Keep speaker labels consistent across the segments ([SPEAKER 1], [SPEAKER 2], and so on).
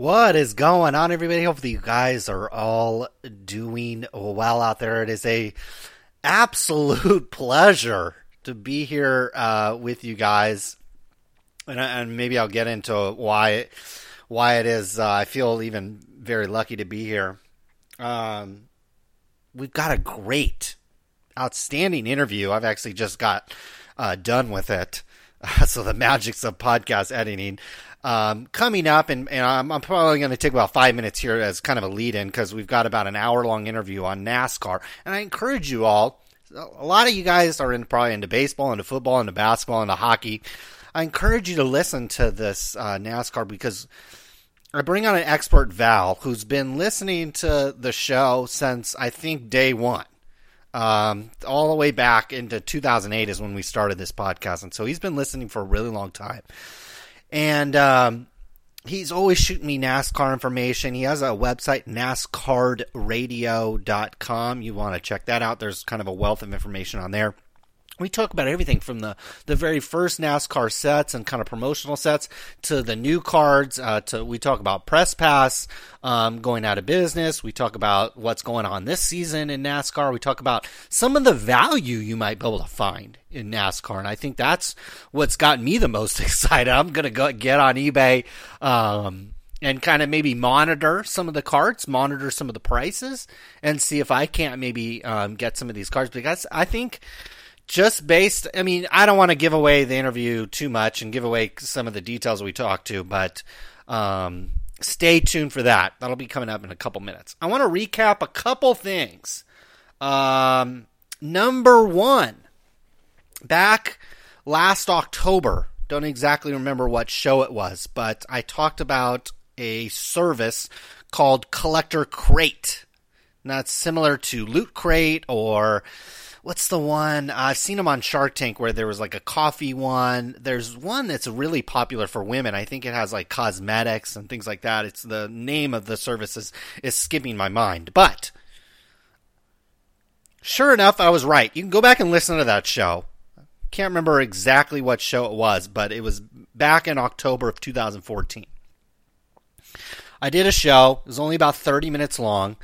[SPEAKER 1] What is going on, everybody? Hopefully, you guys are all doing well out there. It is a absolute pleasure to be here uh, with you guys, and, and, maybe I'll get into why why it is. Uh, I feel even very lucky to be here. Um, we've got a great, outstanding interview. I've actually just got uh, done with it. so the magics of podcast editing um, coming up, and, and I'm, I'm, probably going to take about five minutes here as kind of a lead in because we've got about an hour long interview on NASCAR. And I encourage you all, a lot of you guys are in, probably into baseball, into football, into basketball, into hockey. I encourage you to listen to this uh, NASCAR because I bring on an expert, Val, who's been listening to the show since I think day one. Um, all the way back into 2008 is when we started this podcast. And so he's been listening for a really long time and um, he's always shooting me NASCAR information. He has a website, NASCARDradio.com. You want to check that out. There's kind of a wealth of information on there we talk about everything from the, the very first NASCAR sets and kind of promotional sets to the new cards. Uh, to we talk about press pass um, going out of business. We talk about what's going on this season in NASCAR. We talk about some of the value you might be able to find in NASCAR, and I think that's what's gotten me the most excited. I'm gonna go get on eBay. Um, and kind of maybe monitor some of the cards, monitor some of the prices, and see if I can't maybe um, get some of these cards because I think just based i mean i don't want to give away the interview too much and give away some of the details we talked to but um, stay tuned for that. That'll be coming up in a couple minutes. I want to recap a couple things. Um, number one back last october don't exactly remember what show it was but i talked about a service called collector crate. That's similar to loot crate or what's the one? Uh, I've seen them on Shark Tank where there was like a coffee one. There's one that's really popular for women. I think it has like cosmetics and things like that. It's the name of the service is, is skipping my mind. But sure enough, I was right. You can go back and listen to that show. Can't remember exactly what show it was, but it was back in October of 2014. I did a show. It was only about 30 minutes long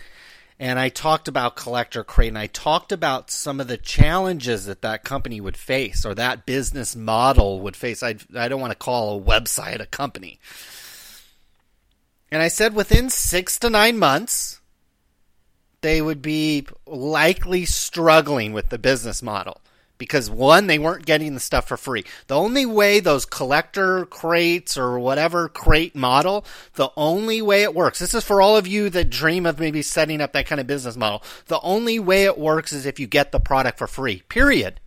[SPEAKER 1] and I talked about Collector Crate, and I talked about some of the challenges that that company would face or that business model would face. I, I don't want to call a website a company. And I said within six to nine months, they would be likely struggling with the business model because one, they weren't getting the stuff for free. The only way those collector crates or whatever crate model, the only way it works, this is for all of you that dream of maybe setting up that kind of business model. The only way it works is if you get the product for free, period.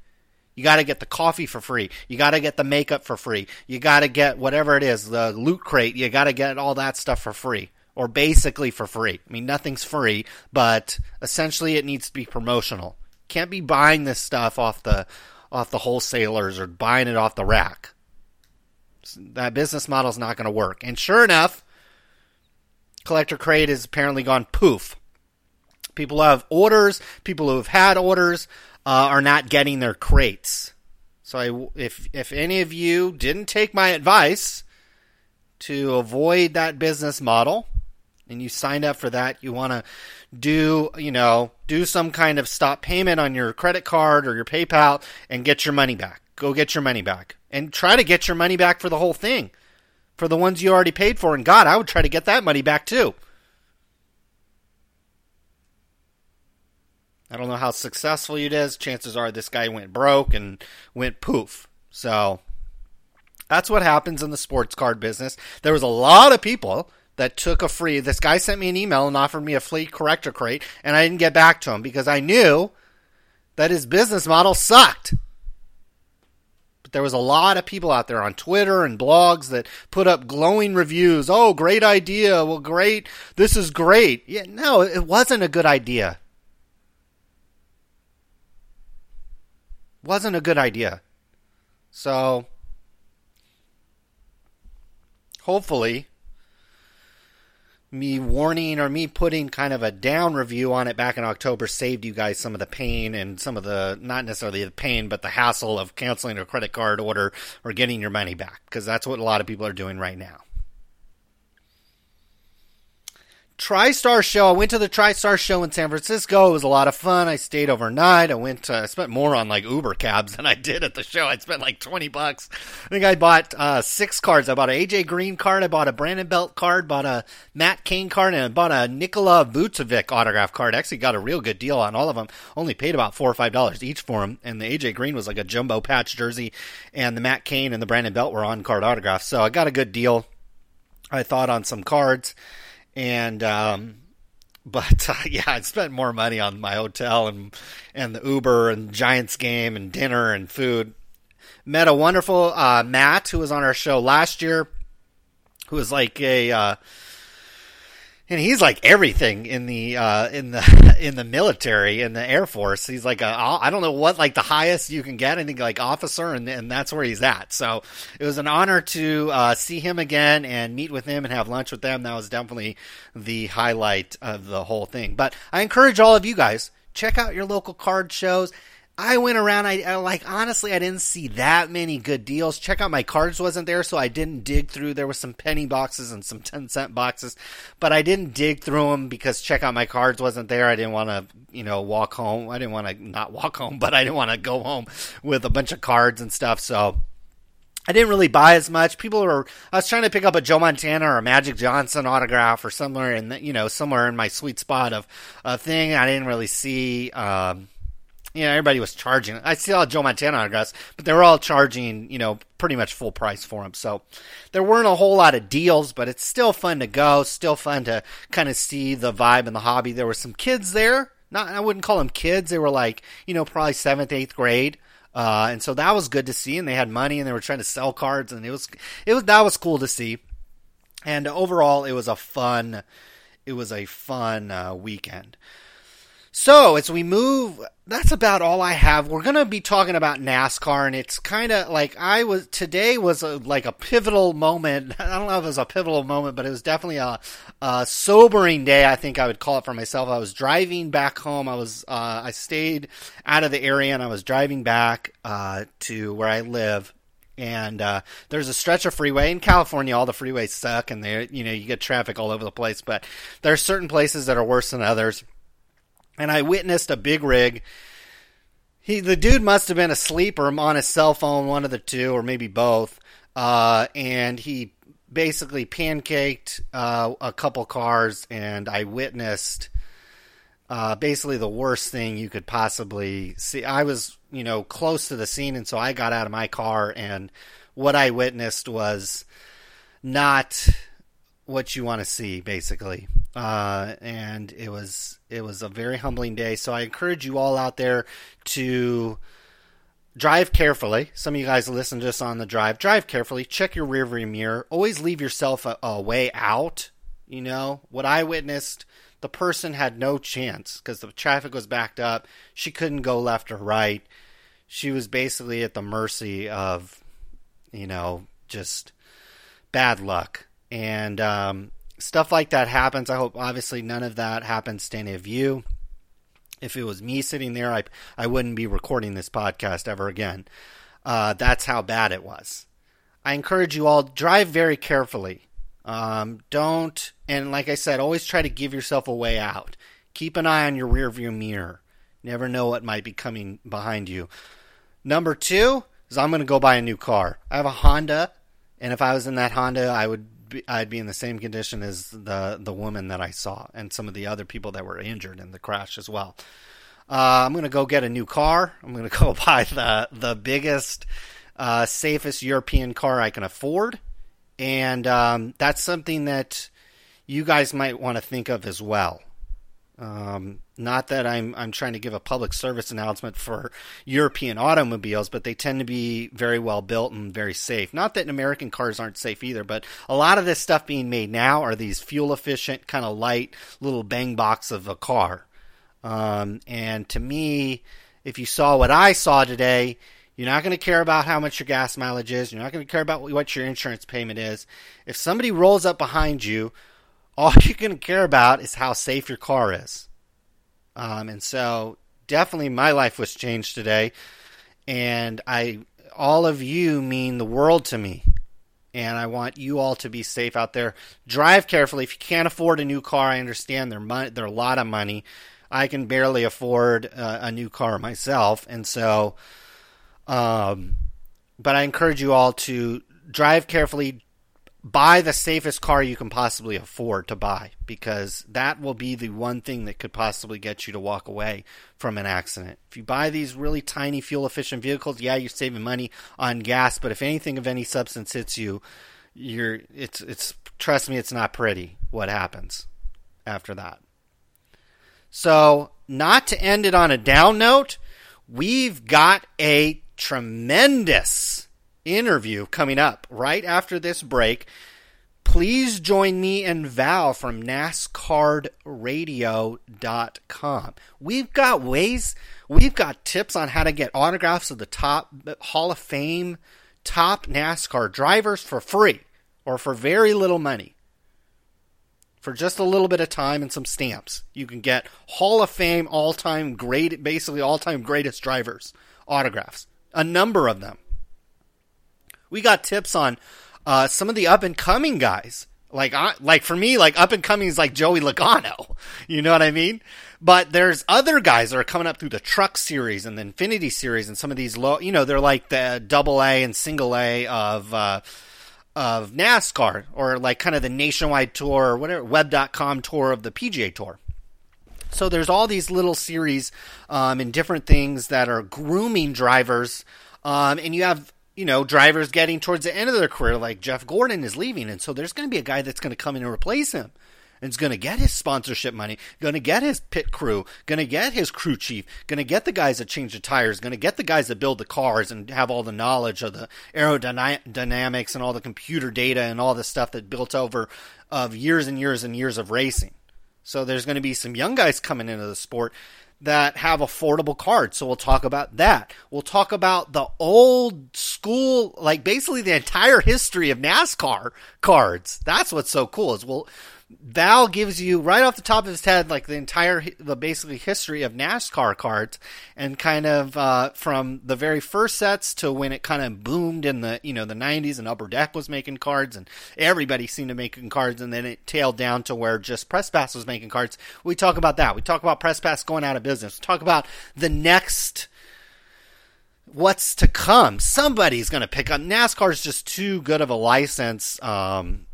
[SPEAKER 1] You got to get the coffee for free. You got to get the makeup for free. You got to get whatever it is, the loot crate. You got to get all that stuff for free or basically for free. I mean, nothing's free, but essentially it needs to be promotional. Can't be buying this stuff off the off the wholesalers or buying it off the rack. That business model is not going to work. And sure enough, Collector Crate has apparently gone poof. People who have orders, people who have had orders, uh, are not getting their crates. So I, if if any of you didn't take my advice to avoid that business model, and you signed up for that, you want to do, you know, do some kind of stop payment on your credit card or your PayPal and get your money back. Go get your money back. And try to get your money back for the whole thing. For the ones you already paid for. And God, I would try to get that money back too. I don't know how successful it is. Chances are this guy went broke and went poof. So that's what happens in the sports card business. There was a lot of people that took a free. This guy sent me an email and offered me a free collector crate, and I didn't get back to him because I knew that his business model sucked. But there was a lot of people out there on Twitter and blogs that put up glowing reviews. Oh, great idea. Well, great. This is great. Yeah, no, it wasn't a good idea. Wasn't a good idea. So, hopefully, me warning or me putting kind of a down review on it back in October saved you guys some of the pain and some of the not necessarily the pain but the hassle of canceling a credit card order or getting your money back because that's what a lot of people are doing right now. TriStar show. I went to the TriStar show in San Francisco. It was a lot of fun. I stayed overnight. I went. To, I spent more on like Uber cabs than I did at the show. I spent like twenty bucks. I think I bought uh, six cards. I bought an AJ Green card. I bought a Brandon Belt card. Bought a Matt Cain card, and I bought a Nikola Vucevic autograph card. Actually, got a real good deal on all of them. Only paid about four or five dollars each for them. And the AJ Green was like a jumbo patch jersey, and the Matt Cain and the Brandon Belt were on card autographs. So I got a good deal. I thought on some cards and um, but uh, yeah, I spent more money on my hotel and and the Uber and Giants game and dinner and food. Met a wonderful uh, Matt who was on our show last year, who was like a uh, and he's like everything in the uh, in the in the military in the Air Force. He's like a I don't know what like the highest you can get. I think like officer, and and that's where he's at. So it was an honor to uh, see him again and meet with him and have lunch with them. That was definitely the highlight of the whole thing. But I encourage all of you guys check out your local card shows. I went around. I, I, like honestly, I didn't see that many good deals. Check out my cards wasn't there, so I didn't dig through. There was some penny boxes and some ten cent boxes, but I didn't dig through them because check out my cards wasn't there. I didn't want to, you know, walk home. I didn't want to not walk home, but I didn't want to go home with a bunch of cards and stuff. So I didn't really buy as much. People were. I was trying to pick up a Joe Montana or a Magic Johnson autograph or somewhere in the, you know somewhere in my sweet spot of a thing. I didn't really see. Um, you know, everybody was charging. I saw Joe Montana autographs, but they were all charging, you know, pretty much full price for them. So there weren't a whole lot of deals, but it's still fun to go. Still fun to kind of see the vibe and the hobby. There were some kids there. Not, I wouldn't call them kids. They were like, you know, probably seventh, eighth grade. Uh, and so that was good to see. And they had money and they were trying to sell cards, and it was, it was that was cool to see. And overall, it was a fun, it was a fun uh, weekend. So as we move, that's about all I have. We're gonna be talking about NASCAR, and it's kind of like I was today was a, like a pivotal moment. I don't know if it was a pivotal moment, but it was definitely a, a sobering day. I think I would call it for myself. I was driving back home. I was uh, I stayed out of the area, and I was driving back uh, to where I live and uh, there's a stretch of freeway in California. All the freeways suck, and they you know you get traffic all over the place. But there are certain places that are worse than others and I witnessed a big rig. He, the dude must have been asleep or on his cell phone, one of the two, or maybe both. Uh, and he basically pancaked uh, a couple cars, and I witnessed uh, basically the worst thing you could possibly see. I was, you know, close to the scene, and so I got out of my car, and what I witnessed was not what you want to see, basically. Uh, and it was it was a very humbling day. So I encourage you all out there to drive carefully. Some of you guys listen to us on the drive. Drive carefully. Check your rearview mirror. Always leave yourself a, a way out. You know what I witnessed. The person had no chance because the traffic was backed up. She couldn't go left or right. She was basically at the mercy of, you know, just bad luck and um, stuff like that happens. I hope obviously none of that happens to any of you. If it was me sitting there, I I wouldn't be recording this podcast ever again. Uh, that's how bad it was. I encourage you all drive very carefully. Um, don't and like I said, always try to give yourself a way out. Keep an eye on your rearview mirror. Never know what might be coming behind you. Number two is I'm going to go buy a new car. I have a Honda, and if I was in that Honda, I would be, I'd be in the same condition as the the woman that I saw and some of the other people that were injured in the crash as well. Uh, I'm gonna go get a new car. I'm gonna go buy the the biggest, uh, safest European car I can afford, and um, that's something that you guys might want to think of as well. Um, not that I'm I'm trying to give a public service announcement for European automobiles, but they tend to be very well built and very safe. Not that American cars aren't safe either, but a lot of this stuff being made now are these fuel efficient, kind of light little bang box of a car. Um, and to me, if you saw what I saw today, you're not going to care about how much your gas mileage is. You're not going to care about what your insurance payment is. If somebody rolls up behind you all going to care about is how safe your car is. Um, and so, definitely, my life was changed today, and I, all of you mean the world to me. and I want you all to be safe out there. Drive carefully. If you can't afford a new car, I understand they're money, they're a lot of money. I can barely afford uh, a new car myself, and so, um, but I encourage you all to drive carefully. Buy the safest car you can possibly afford to buy because that will be the one thing that could possibly get you to walk away from an accident. If you buy these really tiny fuel efficient vehicles, yeah, you're saving money on gas, but if anything of any substance hits you, you're it's it's trust me, it's not pretty what happens after that. So, not to end it on a down note, we've got a tremendous interview coming up right after this break. Please join me and Val from NASCARDradio.com. We've got ways, we've got tips on how to get autographs of the top Hall of Fame top NASCAR drivers for free or for very little money for just a little bit of time and some stamps. You can get Hall of Fame all time great, basically all time greatest drivers autographs, a number of them. We got tips on uh, some of the up and coming guys. Like, like for me, like up and coming is like Joey Logano. You know what I mean? But there's other guys that are coming up through the Truck Series and the Xfinity Series and some of these low. You know, they're like the Double A and Single A of. Uh, of NASCAR or like kind of the nationwide tour or whatever web.com tour of the PGA Tour. So there's all these little series um, and different things that are grooming drivers, um, and you have you know drivers getting towards the end of their career, like Jeff Gordon is leaving, and so there's going to be a guy that's going to come in and replace him and is going to get his sponsorship money, going to get his pit crew, going to get his crew chief, going to get the guys that change the tires, going to get the guys that build the cars and have all the knowledge of the aerodynamics and all the computer data and all the stuff that built over of years and years and years of racing. So there's going to be some young guys coming into the sport that have affordable cards. So we'll talk about that. We'll talk about the old school, like basically the entire history of NASCAR cards. That's what's so cool is we'll Val gives you right off the top of his head like the entire the basically history of NASCAR cards and kind of uh, from the very first sets to when it kind of boomed in the you know the 90s and Upper Deck was making cards and everybody seemed to making cards and then it tailed down to where just Press Pass was making cards. We talk about that. We talk about Press Pass going out of business. We talk about the next what's to come. Somebody's going to pick up. NASCAR is just too good of a license. Um,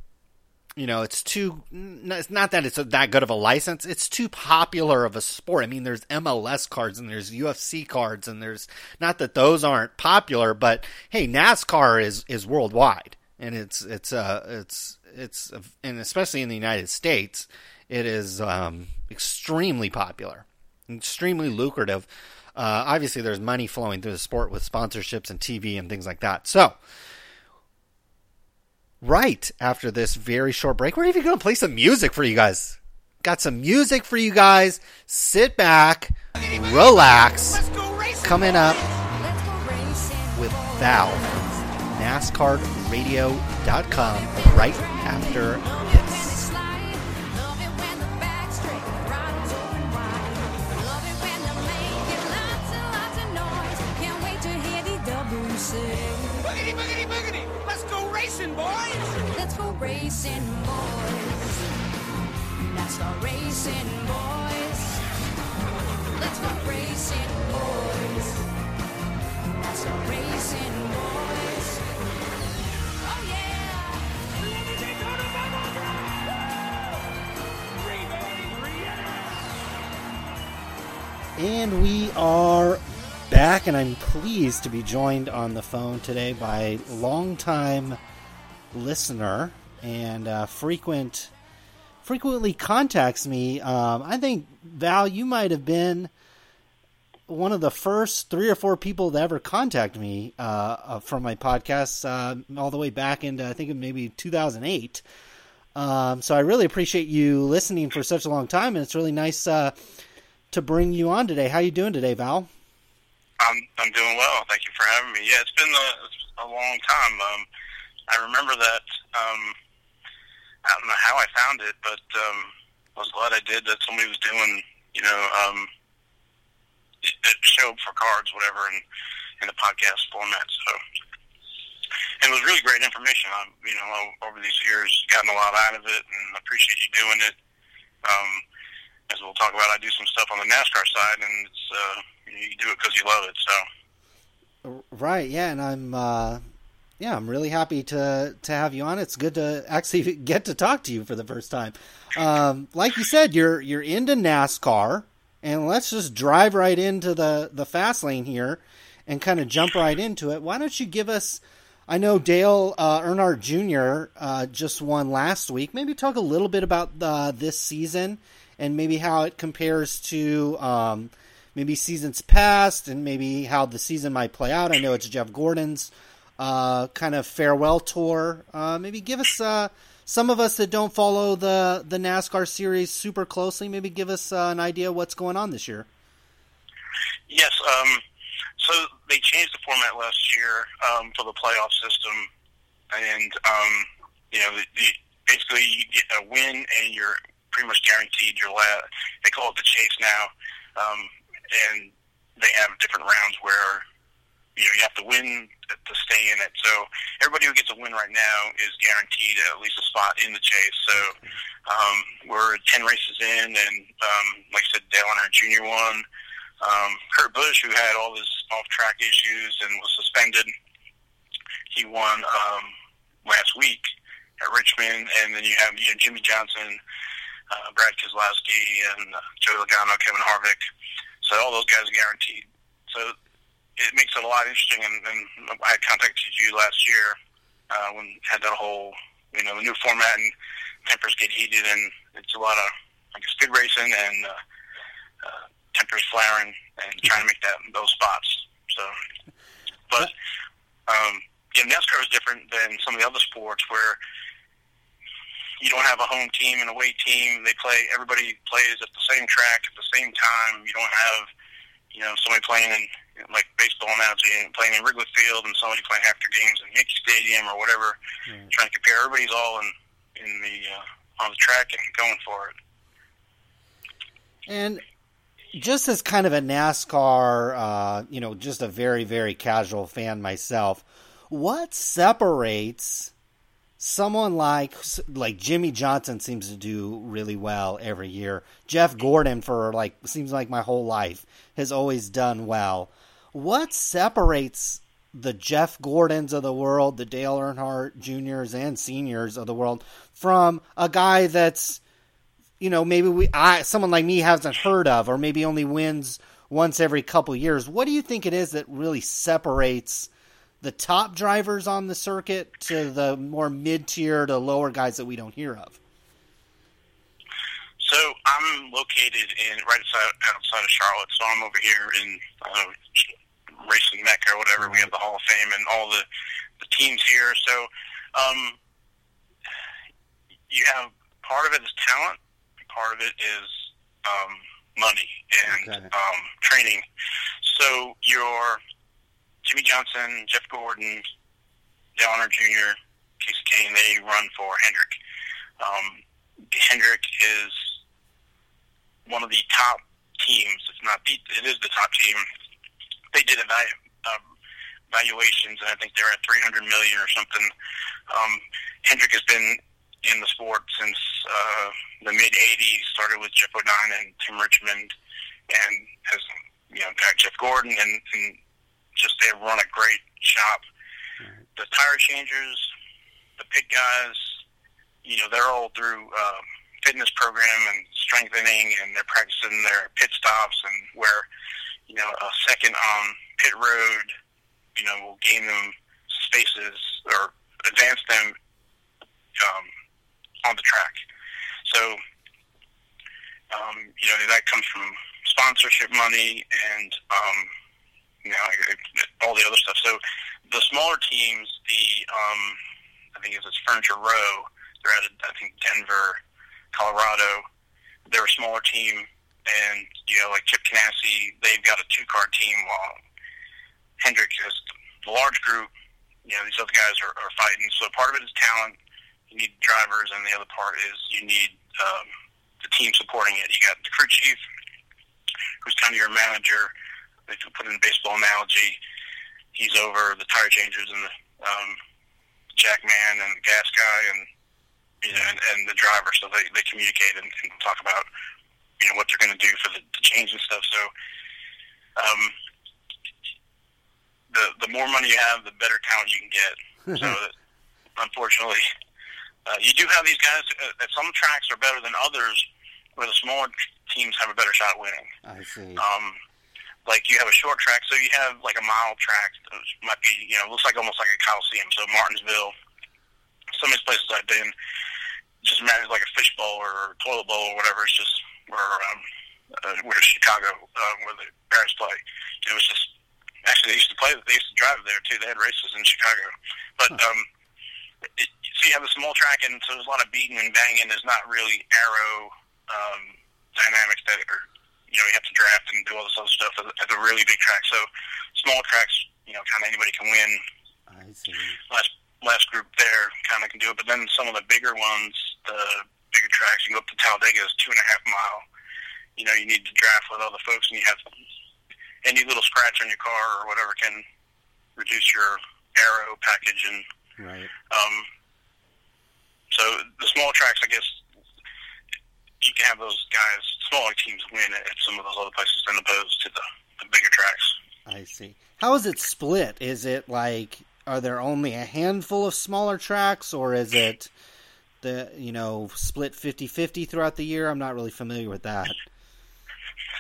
[SPEAKER 1] you know, it's too. It's not that it's that good of a license. It's too popular of a sport. I mean, there's MLS cards and there's UFC cards and there's not that those aren't popular, but hey, NASCAR is is worldwide and it's it's uh it's it's and especially in the United States, it is um, extremely popular, extremely lucrative. Uh, obviously, there's money flowing through the sport with sponsorships and TV and things like that. So right after this very short break. We're even going to play some music for you guys. Got some music for you guys. Sit back, relax. Coming up with Val NASCARDradio.com right after this.
[SPEAKER 2] Boogity! Let's go racing, boys! Let's go racing, boys! NASCAR racing, boys! Let's go racing, boys! NASCAR racing, boys! Oh yeah!
[SPEAKER 1] And we are back, and I'm pleased to be joined on the phone today by longtime listener and uh, frequent frequently contacts me. Um, I think Val, you might have been one of the first three or four people to ever contact me uh, uh, from my podcast, uh, all the way back into I think maybe 2008. Um, so I really appreciate you listening for such a long time, and it's really nice uh, to bring you on today. How you doing today, Val?
[SPEAKER 3] I'm I'm doing well. Thank you for having me. Yeah, it's been a, a long time. Um, I remember that. Um, I don't know how I found it, but um, I was glad I did. That somebody was doing, you know, um, a show for cards, whatever, in in the podcast format. So and it was really great information. I, you know, over these years, gotten a lot out of it, and appreciate you doing it. Um, as we'll talk about, I do some stuff on the NASCAR side, and it's uh, you do it because you love it. So.
[SPEAKER 1] Right. Yeah, and I'm. Uh, yeah, I'm really happy to to have you on. It's good to actually get to talk to you for the first time. Um, like you said, you're you're into NASCAR, and let's just drive right into the the fast lane here, and kind of jump right into it. Why don't you give us? I know Dale uh, Earnhardt Jr. Uh, just won last week. Maybe talk a little bit about the, this season and maybe how it compares to um, maybe seasons past, and maybe how the season might play out. I know it's Jeff Gordon's uh, kind of farewell tour. Uh, maybe give us uh, some of us that don't follow the the NASCAR series super closely. Maybe give us uh, an idea what's going on this year.
[SPEAKER 3] Yes. Um, so they changed the format last year um, for the playoff system, and um, you know, the, the, basically you get a win and you're pretty much guaranteed your last. They call it the chase now, um, and they have different rounds where you know, you have to win to stay in it. So everybody who gets a win right now is guaranteed at least a spot in the chase. So um, we're 10 races in, and um, like I said, Dale Earnhardt Jr. won. Um, Kurt Busch, who had all his off-track issues and was suspended, he won um, last week at Richmond. And then you have you know, Jimmie Johnson, uh, Brad Keselowski, and uh, Joey Logano, Kevin Harvick. So all those guys are guaranteed. So it makes it a lot interesting. And, and I contacted you last year uh, when had that whole you know the new format and tempers get heated and it's a lot of I guess speed racing and uh, uh, tempers flaring and trying to make that those spots. So, but um, yeah, NASCAR is different than some of the other sports where you don't have a home team and away team. They play everybody plays at the same track at the same time. You don't have you know somebody playing in like baseball analogy, playing in Wrigley Field and somebody playing half their games in Yankee Stadium or whatever, mm. trying to compare. Everybody's all in in the uh, on the track and going for it.
[SPEAKER 1] And just as kind of a NASCAR, uh, you know, just a very very casual fan myself, what separates someone like like Jimmie Johnson seems to do really well every year. Jeff Gordon for like seems like my whole life has always done well what separates the Jeff Gordons of the world, the Dale Earnhardt juniors and seniors of the world from a guy that's you know maybe we I someone like me hasn't heard of or maybe only wins once every couple years. What do you think it is that really separates the top drivers on the circuit to the more mid-tier to lower guys that we don't hear of?
[SPEAKER 3] So I'm located in right outside, outside of Charlotte. So I'm over here in uh, racing mecca or whatever. We have the Hall of Fame and all the the teams here. So um, you have part of it is talent, part of it is um, money and um, training. So your Jimmie Johnson, Jeff Gordon, Dale Earnhardt Jr., Kasey Kahne, they run for Hendrick. Um, Hendrick is one of the top teams. It's not the, it is the top team they did evalu- um, valuations, and I think they're at 300 million or something. Um, Hendrick has been in the sport since uh, the mid 80s. Started with Geoff Bodine and Tim Richmond, and has you know got Jeff Gordon, and, and just they run a great shop. The tire changers, the pit guys, you know, they're all through uh, fitness program and strengthening, and they're practicing their pit stops and where you know, a second on pit road, you know, will gain them spaces or advance them um, on the track. So, um, you know, that comes from sponsorship money and, um, you know, all the other stuff. So the smaller teams, the, um, I think it's Furniture Row, they're at, I think, Denver, Colorado. They're a smaller team and you know, like Chip Ganassi, they've got a two-car team, while Hendrick is the large group. You know, these other guys are, are fighting. So part of it is talent. You need drivers, and the other part is you need um, the team supporting it. You got the crew chief, who's kind of your manager. If you put in a baseball analogy, he's over the tire changers and the um, Jack Man and the gas guy and you know and, and the driver, so they they communicate and, and talk about you know what they're going to do for the, the change and stuff. So. Um, the the more money you have, the better talent you can get. so, unfortunately, uh, you do have these guys. Uh, at some tracks are better than others, where the smaller teams have a better shot at winning.
[SPEAKER 1] I see.
[SPEAKER 3] Um, like you have a short track, so you have like a mile track, which might be you know looks like almost like a Coliseum. So Martinsville, some of these places I've been, just imagine like a fishbowl or a toilet bowl or whatever. It's just where um, uh, where Chicago, uh, where the Bears play. It was just actually they used to play. They used to drive there too. They had races in Chicago, but um, it, so you have a small track, and so there's a lot of beating and banging. There's not really aero um, dynamics that are you know you have to draft and do all this other stuff at, at the really big track. So small tracks, you know, kind of anybody can win.
[SPEAKER 1] I see.
[SPEAKER 3] Last last group there kind of can do it, but then some of the bigger ones, the bigger tracks, you go up to Talladega, is two and a half mile. You know, you need to draft with other folks, and you have any little scratch on your car or whatever can reduce your aero package and
[SPEAKER 1] Right.
[SPEAKER 3] um, so the small tracks, I guess, you can have those guys, smaller teams win at at some of those other places than opposed to the, the bigger tracks.
[SPEAKER 1] I see. How is it split? Is it like are there only a handful of smaller tracks or is it the you know split 50-50 throughout the year? I'm not really familiar with that.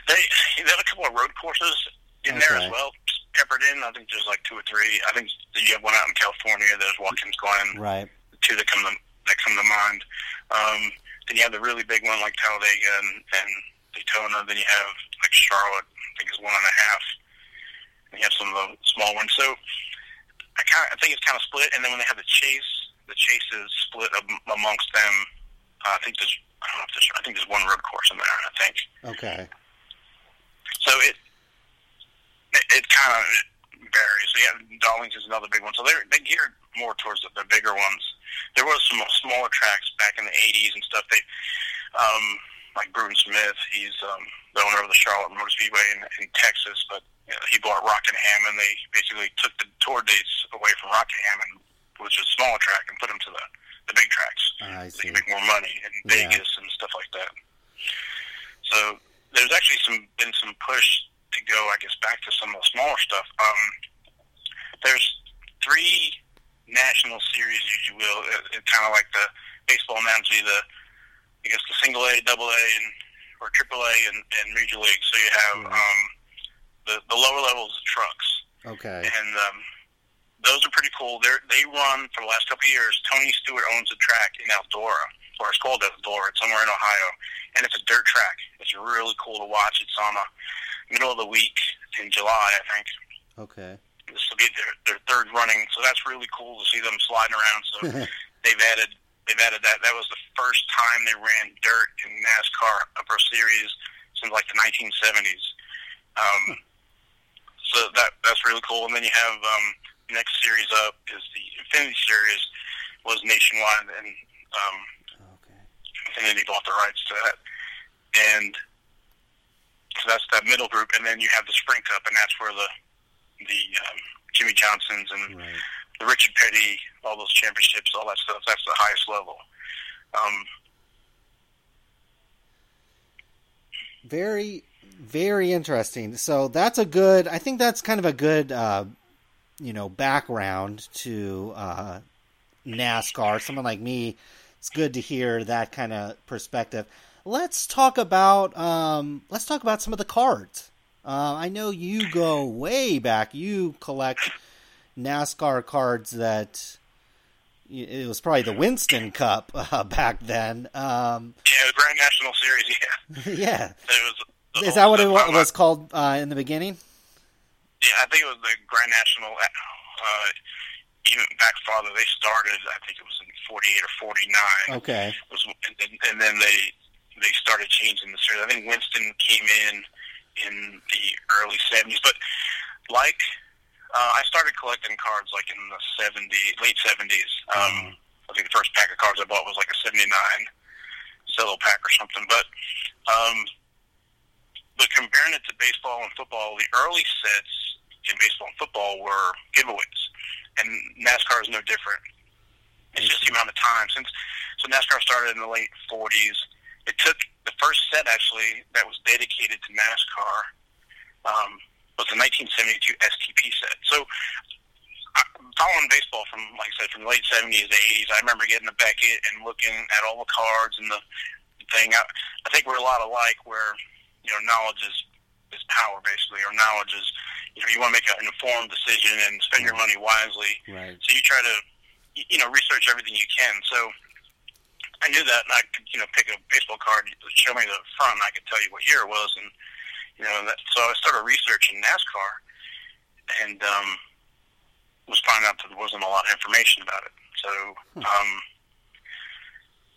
[SPEAKER 3] They, they have a couple of road courses in there as well, peppered in. I think there's like two or three. I think you have one out in California. There's Watkins Glen.
[SPEAKER 1] Right.
[SPEAKER 3] two that come to, that come to mind. Um, then you have the really big one like Talladega and, and Daytona. Then you have like Charlotte. I think is one and a half. And you have some of the small ones. So I kind I think it's kind of split. And then when they have the chase, the chase is split amongst them. Uh, I think there's I don't know if there's I think there's one road course in there. I think
[SPEAKER 1] Okay.
[SPEAKER 3] so. It it, it kind of varies. So yeah, Darlington's another big one. So they're they geared more towards the, the bigger ones. There was some smaller tracks back in the '80s and stuff. They um, like Bruton Smith. He's um, the owner of the Charlotte Motor Speedway in, in Texas, but you know, he bought Rockingham, and they basically took the tour dates away from Rockingham and which is a smaller track and put them to the the big tracks.
[SPEAKER 1] I
[SPEAKER 3] So you make more money in
[SPEAKER 1] Yeah.
[SPEAKER 3] Vegas and stuff like that. So there's actually some been some push to go, I guess, back to some of the smaller stuff. Um, there's three national series, if you will. It, it kind of like the baseball analogy, the I guess the single A, double A, and or triple A and, and major league. So you have
[SPEAKER 1] Right.
[SPEAKER 3] um, the the lower levels of trucks
[SPEAKER 1] Okay.
[SPEAKER 3] and um, those are pretty cool. They they run for the last couple of years. Tony Stewart owns a track in Eldora, or it's called Eldora. It's somewhere in Ohio, and it's a dirt track. It's really cool to watch. It's on the middle of the week in July, I think.
[SPEAKER 1] Okay.
[SPEAKER 3] This will be their their third running, so that's really cool to see them sliding around. So they've added they've added that. That was the first time they ran dirt in NASCAR Upper Series since like the 1970s. Um, so that that's really cool. And then you have um, next series up is the Xfinity Series was nationwide, and um,
[SPEAKER 1] Okay.
[SPEAKER 3] Xfinity bought the rights to that. And so that's that middle group, and then you have the Sprint Cup, and that's where the the um, Jimmie Johnsons and
[SPEAKER 1] Right.
[SPEAKER 3] the Richard Petty, all those championships, all that stuff. That's the highest level. Um,
[SPEAKER 1] Very, very interesting. So that's a good. I think that's kind of a good, uh, you know, background to uh, NASCAR. Someone like me, it's good to hear that kind of perspective. Let's talk about. Um, let's talk about some of the cards. Uh, I know you go way back. You collect NASCAR cards that. It was probably the Winston Cup uh, back then. Um,
[SPEAKER 3] yeah, the Grand National Series. Yeah,
[SPEAKER 1] yeah,
[SPEAKER 3] it was.
[SPEAKER 1] is that what it
[SPEAKER 3] whole-
[SPEAKER 1] wa- was called uh, in the beginning?
[SPEAKER 3] Yeah, I think it was the Grand National. Uh, even back farther, they started. I think it was in '48 or '49.
[SPEAKER 1] Okay.
[SPEAKER 3] was and, then- and then they they started changing the series. I think Winston came in in the early '70s, but like uh, I started collecting cards like in the '70s, late '70s. Um, I think the first pack of cards I bought was like a '79 cello pack or something. But um, but comparing it to baseball and football, the early sets in baseball and football were giveaways, and NASCAR is no different. It's just the amount of time since so NASCAR started in the late 40s. It took the first set actually that was dedicated to NASCAR um, was the 1972 STP set. So following baseball from like I said from the late 70s to 80s, I remember getting the Beckett and looking at all the cards and the thing. I, I think we're a lot alike where you know knowledge is is power basically, or knowledge is you know you want to make an informed decision and spend your money wisely.
[SPEAKER 1] Right.
[SPEAKER 3] So you try to, you know, research everything you can. So I knew that, and I could, you know, pick a baseball card, show me the front, and I could tell you what year it was, and you know, that, so I started researching NASCAR, and um, was finding out that there wasn't a lot of information about it. So, um,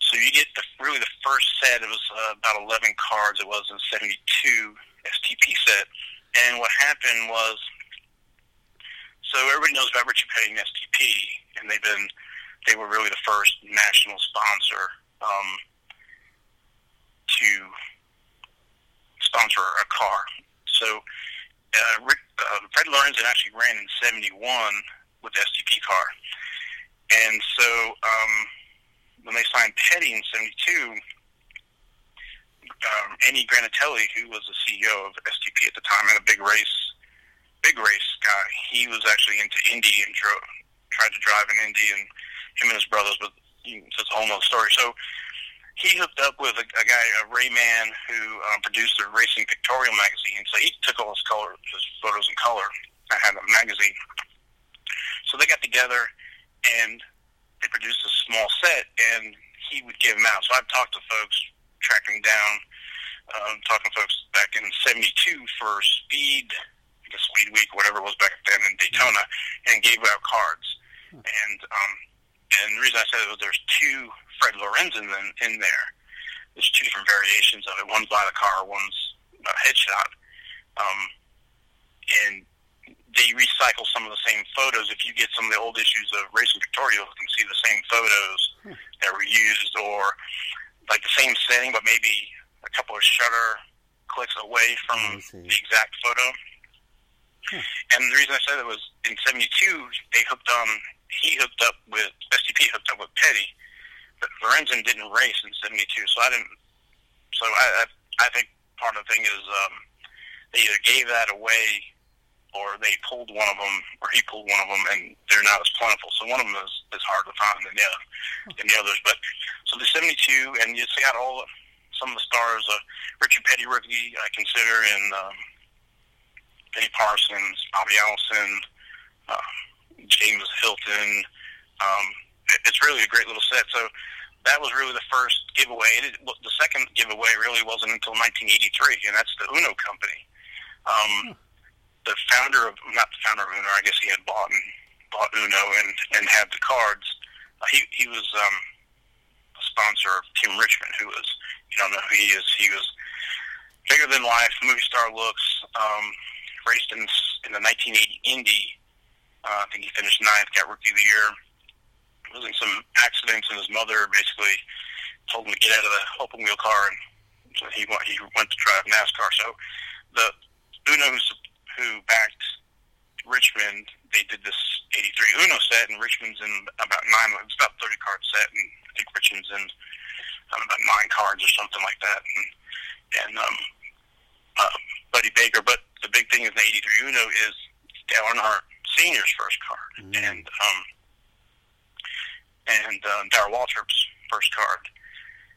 [SPEAKER 3] so you get the, really the first set. It was uh, about eleven cards. It was a '72 STP set, and what happened was so everybody knows about Richard Petty and STP, and they've been they were really the first national sponsor um, to sponsor a car. So uh, Rick, uh, Fred Lorenzen actually ran in '71 with the STP car, and so um, when they signed Petty in '72. Um, Andy Granatelli, who was the CEO of STP at the time, and a big race big race guy. He was actually into Indy and drove, tried to drive in Indy, and him and his brothers. But it's a whole other story. So he hooked up with a, a guy, a Ray Mann, who um, produced the Racing Pictorial magazine. So he took all his color, his photos in color. I had a magazine. So they got together and they produced a small set, and he would give them out. So I've talked to folks, tracking down, um, talking to folks back in '72 for Speed the Speed Week, whatever it was back then in Daytona, and gave out cards. And um, and the reason I said it was there's two Fred Lorenzen in, in there. There's two different variations of it. One's by the car, one's a headshot. Um, and they recycle some of the same photos. If you get some of the old issues of Racing Pictorial, you can see the same photos that were used, or like the same setting, but maybe a couple of shutter clicks away from the exact photo. And the reason I said it was in '72 they hooked on. He hooked up with STP hooked up with Petty, but Lorenzen didn't race in '72, so I didn't. So I I, I think part of the thing is um, they either gave that away or they pulled one of them, or he pulled one of them, and they're not as plentiful. So one of them is, is hard to find than the other, than the others. But so the '72, and you see got all some of the stars. Uh, Richard Petty rookie, I consider, and um, Benny Parsons, Bobby Allison, uh, James Hylton. Um, it- it's really a great little set. So that was really the first giveaway. It, the second giveaway really wasn't until 1983, and that's the Uno company. Um, the founder of not the founder of Uno, I guess he had bought and bought Uno and and had the cards. Uh, he he was um, a sponsor of Tim Richmond, who was you don't know who he is. He was bigger than life, movie star looks. Um, raced in in the 1980 Indy. Uh, I think he finished ninth, got rookie of the year. Was in some accidents, and his mother basically told him to get out of the open wheel car, and so he went, he went to drive NASCAR. So the Uno who backed Richmond, they did this 83 Uno set, and Richmond's in about nine, it's about 30 card set, and I think Richmond's in um, about nine cards or something like that. And, and um, uh, Buddy Baker, but the big thing is the 83 Uno is Dale Earnhardt Senior's first card,
[SPEAKER 1] Mm.
[SPEAKER 3] and um, and um, Darrell Waltrip's first card.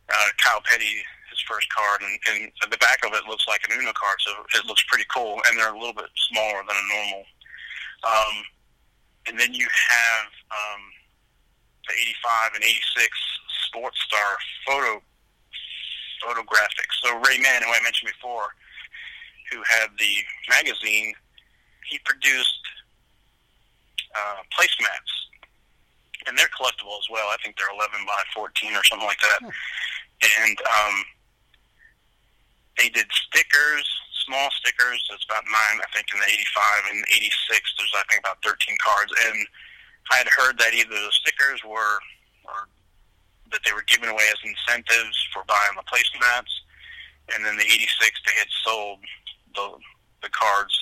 [SPEAKER 3] Uh, Kyle Petty, his first card, and, and the back of it looks like an Uno card, so it looks pretty cool. And they're a little bit smaller than a normal. Um, and then you have um, the 85 and 86 Sports Star photo photographics. So Ray Mann, who I mentioned before, who had the magazine, he produced uh, placemats, and they're collectible as well. I think they're 11 by 14 or something like that. And um, they did stickers, small stickers. It's about nine, I think, in the 85 and 86. There's I think about 13 cards, and I had heard that either the stickers were or that they were given away as incentives for buying the placemats, and then the 86 they had sold the the cards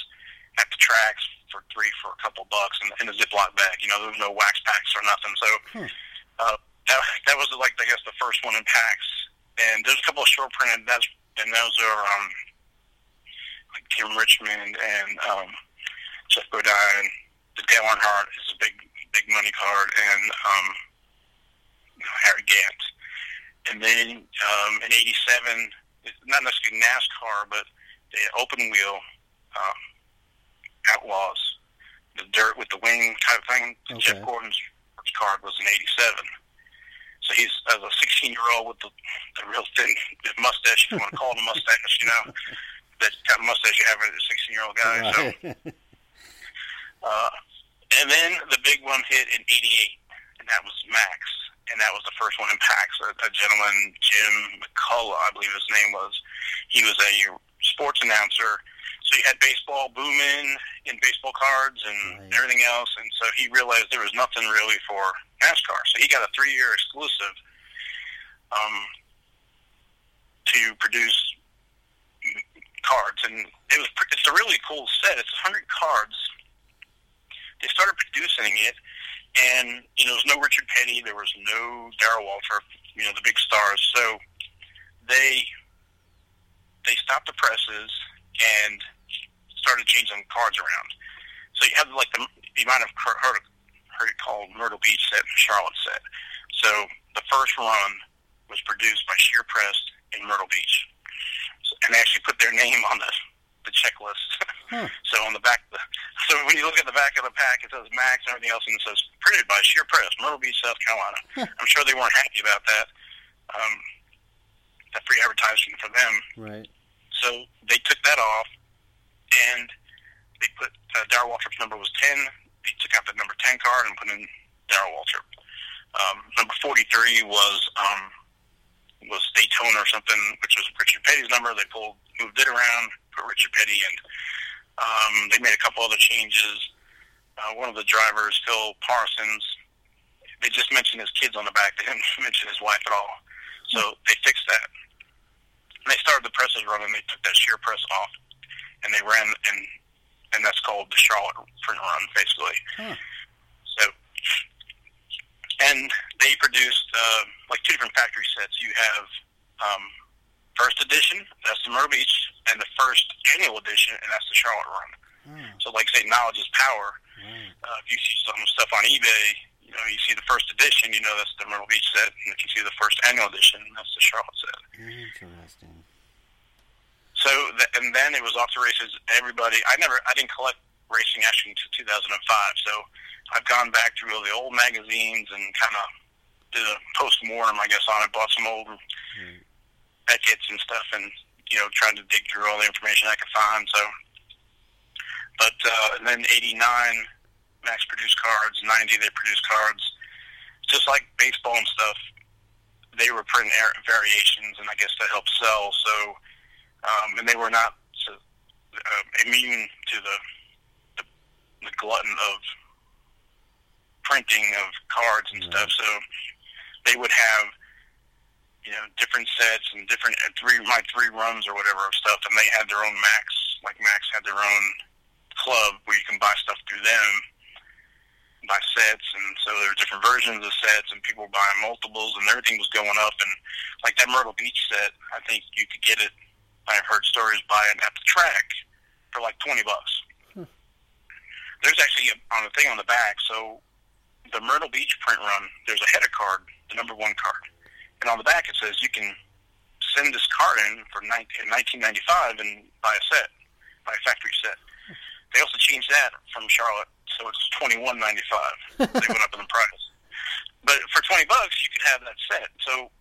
[SPEAKER 3] at the tracks for three for a couple bucks in, in a Ziploc bag. You know, there was no wax packs or nothing. So
[SPEAKER 1] Hmm.
[SPEAKER 3] Uh, that, that was like I guess the first one in packs, and there's a couple of short printed. That's and those are um, like Tim Richmond and um, Geoff Bodine. The Dale Earnhardt is a big big money card, and um, Harry Gant. And then um, in '87, not necessarily NASCAR, but the open wheel um, Outlaws, the dirt with the wing type thing.
[SPEAKER 1] Okay.
[SPEAKER 3] Jeff Gordon's first card was in '87. So he's as a 16 year old with the, the real thin mustache, if you want to call it a mustache, you know, that kind of mustache you have as a 16 year old guy. So, uh, and then the big one hit in '88, and that was Maxx, and that was the first one in PAX. A, a gentleman, Jim McCullough, I believe his name was. He was a sports announcer, so he had baseball booming in baseball cards and
[SPEAKER 1] Right.
[SPEAKER 3] everything else, and so he realized there was nothing really for NASCAR. So he got a three-year exclusive um, to produce cards, and it was it's a really cool set. It's 100 cards. They started producing it, and you know, there was no Richard Petty, there was no Darrell Waltrip, you know, the big stars. So they they stopped the presses and started changing cards around. So you have like the you might have heard heard, it called Myrtle Beach set and Charlotte set. So the first run was produced by Sheer Press in Myrtle Beach, so, and they actually put their name on the the checklist.
[SPEAKER 1] Huh.
[SPEAKER 3] So on the back, the, so when you look at the back of the pack, it says Maxx and everything else, and it says printed by Sheer Press, Myrtle Beach, South Carolina. I'm sure they weren't happy about that. Um, that free advertising for them.
[SPEAKER 1] Right.
[SPEAKER 3] So they took that off, and they put uh, Darrell Waltrip's number was ten. They took out the number ten card and put in Darrell Waltrip. Um, number forty three was um, was Daytona or something, which was Richard Petty's number. They pulled moved it around, put Richard Petty, and um, they made a couple other changes. Uh, one of the drivers, Phil Parsons, they just mentioned his kids on the back. They didn't mention his wife at all. So they fixed that. And they started the presses running. They took that sheer press off, and they ran, and and that's called the Charlotte print run, basically.
[SPEAKER 1] Huh.
[SPEAKER 3] So, and they produced uh, like two different factory sets. You have um, first edition, that's the Myrtle Beach, and the first annual edition, and that's the Charlotte run.
[SPEAKER 1] Oh,
[SPEAKER 3] So, like say, knowledge is power.
[SPEAKER 1] right.
[SPEAKER 3] Uh, if you see some stuff on eBay, you know, you see the first edition, you know that's the Myrtle Beach set, and if you see the first annual edition, that's the Charlotte set.
[SPEAKER 1] Interesting.
[SPEAKER 3] So, th- and then it was off to races. Everybody, I never, I didn't collect racing actually until 2005. So, I've gone back through all the old magazines and kind of did a post mortem, I guess, on it. Bought some old
[SPEAKER 1] Right.
[SPEAKER 3] Beckett's and stuff, and you know, tried to dig through all the information I could find. So, but uh, and then '89, Maxx produced cards. '90, they produced cards. Just like baseball and stuff, they were printing variations, and I guess that helped sell. So, um, and they were not so, uh, immune to the, the the glutton of printing of cards and
[SPEAKER 1] Right.
[SPEAKER 3] stuff. So, they would have you know, different sets and different uh, three my three runs or whatever of stuff, and they had their own Maxx, like Maxx had their own club where you can buy stuff through them, buy sets, and so there were different versions of sets, and people were buying multiples, and everything was going up, and like that Myrtle Beach set, I think you could get it. I've heard stories buy it at the track for like twenty bucks. Hmm. There's actually a, on the thing on the back, so the Myrtle Beach print run, there's a header card, the number one card. And on the back it says you can send this card in for 19, in 1995 and buy a set, buy a factory set. They also changed that from Charlotte, so it's 21.95. they went up in the price. But for 20 bucks, you could have that set. So,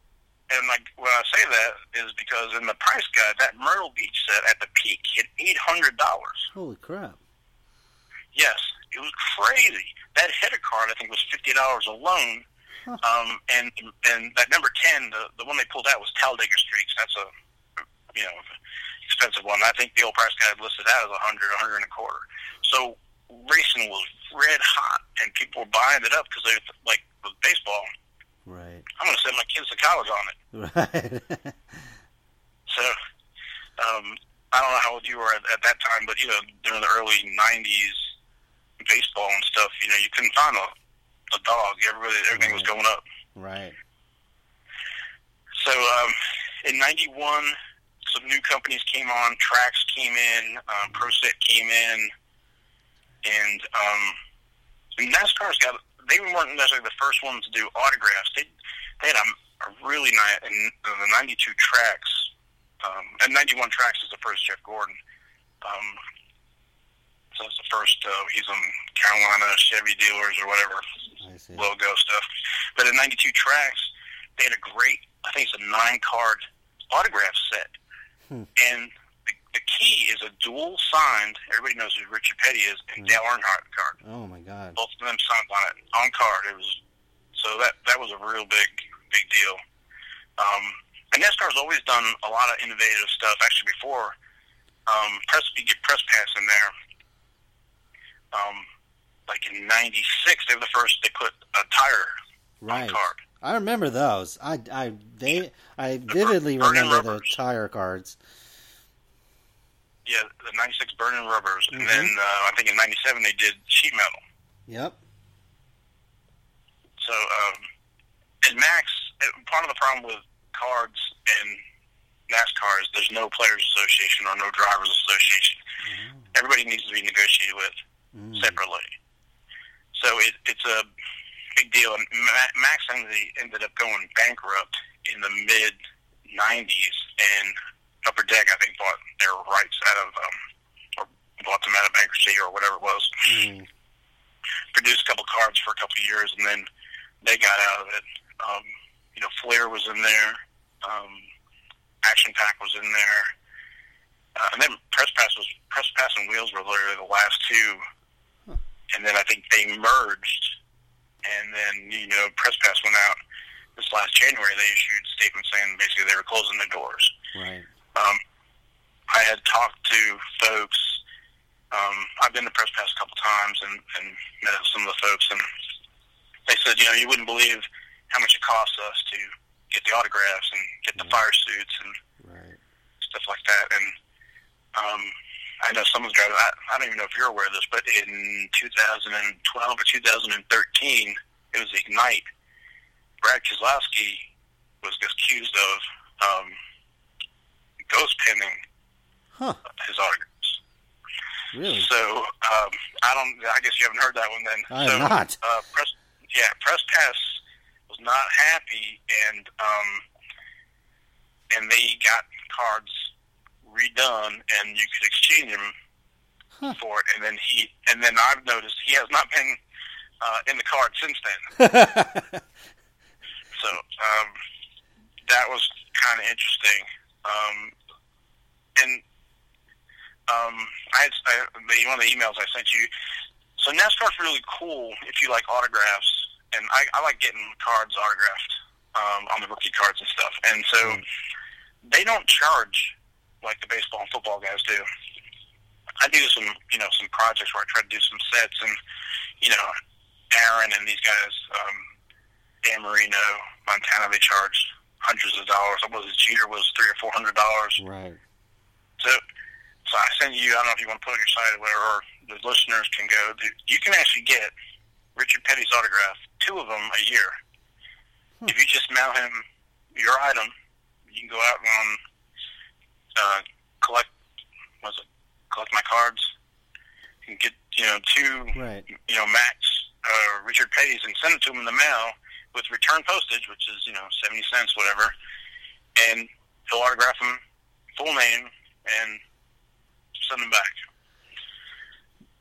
[SPEAKER 3] and like when I say that is because in the price guide, that Myrtle Beach set at the peak hit $800.
[SPEAKER 1] Holy crap.
[SPEAKER 3] Yes, it was crazy. That header card, I think, was fifty dollars alone.
[SPEAKER 1] Huh.
[SPEAKER 3] Um, and and that number ten, the the one they pulled out was Talladega Streaks. That's a you know expensive one. I think the old price guide listed that as a hundred, a hundred and a quarter. So racing was red hot, and people were buying it up because they like with baseball.
[SPEAKER 1] Right.
[SPEAKER 3] I'm going to send my kids to college on it.
[SPEAKER 1] Right.
[SPEAKER 3] So um, I don't know how old you were at, at that time, but you know during the early '90s baseball and stuff, you know you couldn't find a, a dog. Everybody, everything was going up.
[SPEAKER 1] Right.
[SPEAKER 3] So um, in '91, some new companies came on. Traks came in. Um, ProSet came in, and um, and NASCAR's got. They weren't necessarily the first ones to do autographs. They they had a, a really nice in the '92 Traks. Um, and '91 Traks is the first Jeff Gordon. Um, so it's the first. Uh, he's on Carolina Chevy dealers or whatever logo stuff. But in '92 Traks, they had a great, I think it's a nine card autograph set,
[SPEAKER 1] Hmm.
[SPEAKER 3] and the, key is a dual signed. Everybody knows who Richard Petty is, and
[SPEAKER 1] Hmm.
[SPEAKER 3] Dale Earnhardt card.
[SPEAKER 1] Oh my God.
[SPEAKER 3] Both of them signed on it on card. It was so that that was a real big big deal. Um, and NASCAR's always done a lot of innovative stuff. Actually, before um, press you get press pass in there. Um, like in '96, they were the first. They put a tire
[SPEAKER 1] Right.
[SPEAKER 3] on card.
[SPEAKER 1] I remember those. I, I, they, I vividly remember the tire cards.
[SPEAKER 3] Yeah, the '96 burning rubbers,
[SPEAKER 1] Mhm.
[SPEAKER 3] and then uh, I think in '97 they did sheet metal.
[SPEAKER 1] Yep.
[SPEAKER 3] So, um, and Maxx, part of the problem with cards and NASCAR is there's no players association or no drivers association. Everybody needs to be negotiated with
[SPEAKER 1] Mm.
[SPEAKER 3] separately. So it, it's a big deal. And Ma- Maxx ended, ended up going bankrupt in the mid '90s, and Upper Deck, I think, bought their rights out of, um, or bought them out of bankruptcy or whatever it was.
[SPEAKER 1] Mm.
[SPEAKER 3] Produced a couple cards for a couple of years, and then they got out of it. Um, you know, Flair was in there. Um, Action Pack was in there. Uh, and then Press Pass was Press Pass and Wheels were literally the last two. And then I think they merged, and then you know Press Pass went out this last January. They issued a statement saying basically they were closing their doors.
[SPEAKER 1] Right.
[SPEAKER 3] Um, I had talked to folks. Um, I've been to Press Pass a couple times and, and met some of the folks, and they said, you know, you wouldn't believe how much it costs us to get the autographs and get the
[SPEAKER 1] Yeah.
[SPEAKER 3] fire suits and
[SPEAKER 1] Right.
[SPEAKER 3] stuff like that. And um, I know some of the drivers. I, I don't even know if you're aware of this, but in 2012 or 2013, it was Ignite. Brad Keselowski was accused of um, ghost penning
[SPEAKER 1] Huh.
[SPEAKER 3] his autographs.
[SPEAKER 1] Really?
[SPEAKER 3] So um, I don't. I guess you haven't heard that one then.
[SPEAKER 1] I
[SPEAKER 3] so,
[SPEAKER 1] not.
[SPEAKER 3] Uh, press, yeah, Press Pass was not happy, and um, and they got cards redone, and you could exchange them
[SPEAKER 1] Huh.
[SPEAKER 3] for it. And then he, and then I've noticed he has not been uh, in the card since then. So um, that was kind of interesting. Um, and um, I, had, I the, one of the emails I sent you. So NASCAR's really cool if you like autographs, and I, I like getting cards autographed um, on the rookie cards and stuff. And so
[SPEAKER 1] Mm.
[SPEAKER 3] they don't charge like the baseball and football guys do. I do some, you know, some projects where I try to do some sets, and you know, Aaron and these guys, um, Dan Marino, Montana, they charge hundreds of dollars. I was Jeter was three or four hundred dollars.
[SPEAKER 1] right.
[SPEAKER 3] So, so I send you. I don't know if you want to put on your site or whatever, or the listeners can go. You can actually get Richard Petty's autograph, two of them a year.
[SPEAKER 1] Hmm.
[SPEAKER 3] If you just mail him your item, you can go out and uh, collect. Was it collect my cards? Can get you know two
[SPEAKER 1] Right.
[SPEAKER 3] you know, Maxx uh, Richard Petty's and send it to him in the mail with return postage, which is you know seventy cents, whatever, and he'll autograph him full name and send them back.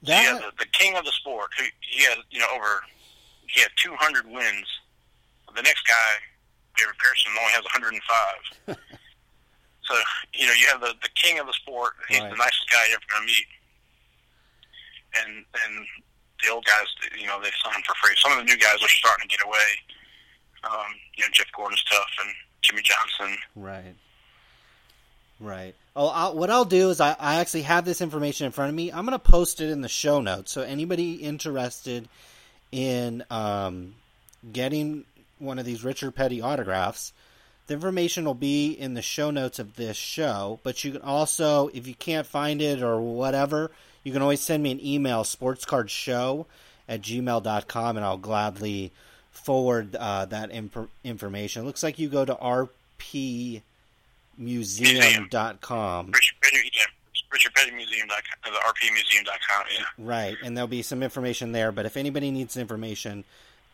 [SPEAKER 1] That.
[SPEAKER 3] yeah, the, the king of the sport, who he had you know over, he had two hundred wins. The next guy, David Pearson, only has one hundred and five. so you know you have the the king of the sport. He's
[SPEAKER 1] Right.
[SPEAKER 3] the nicest guy you're ever going to meet. And and the old guys, you know, they sign for free. Some of the new guys are starting to get away. Um, you know, Jeff Gordon's tough, and Jimmie Johnson.
[SPEAKER 1] Right. Right. Oh, I'll, what I'll do is I, I actually have this information in front of me. I'm going to post it in the show notes. So anybody interested in um, getting one of these Richard Petty autographs, the information will be in the show notes of this show. But you can also, if you can't find it or whatever, you can always send me an email, sportscardshow at gmail.com, and I'll gladly forward uh, that imp- information. It looks like you go to rpmuseum.com.
[SPEAKER 3] Richard Petty, yeah, Richard Petty Museum.com, the rpmuseum.com, yeah.
[SPEAKER 1] Right, and there'll be some information there. But if anybody needs information,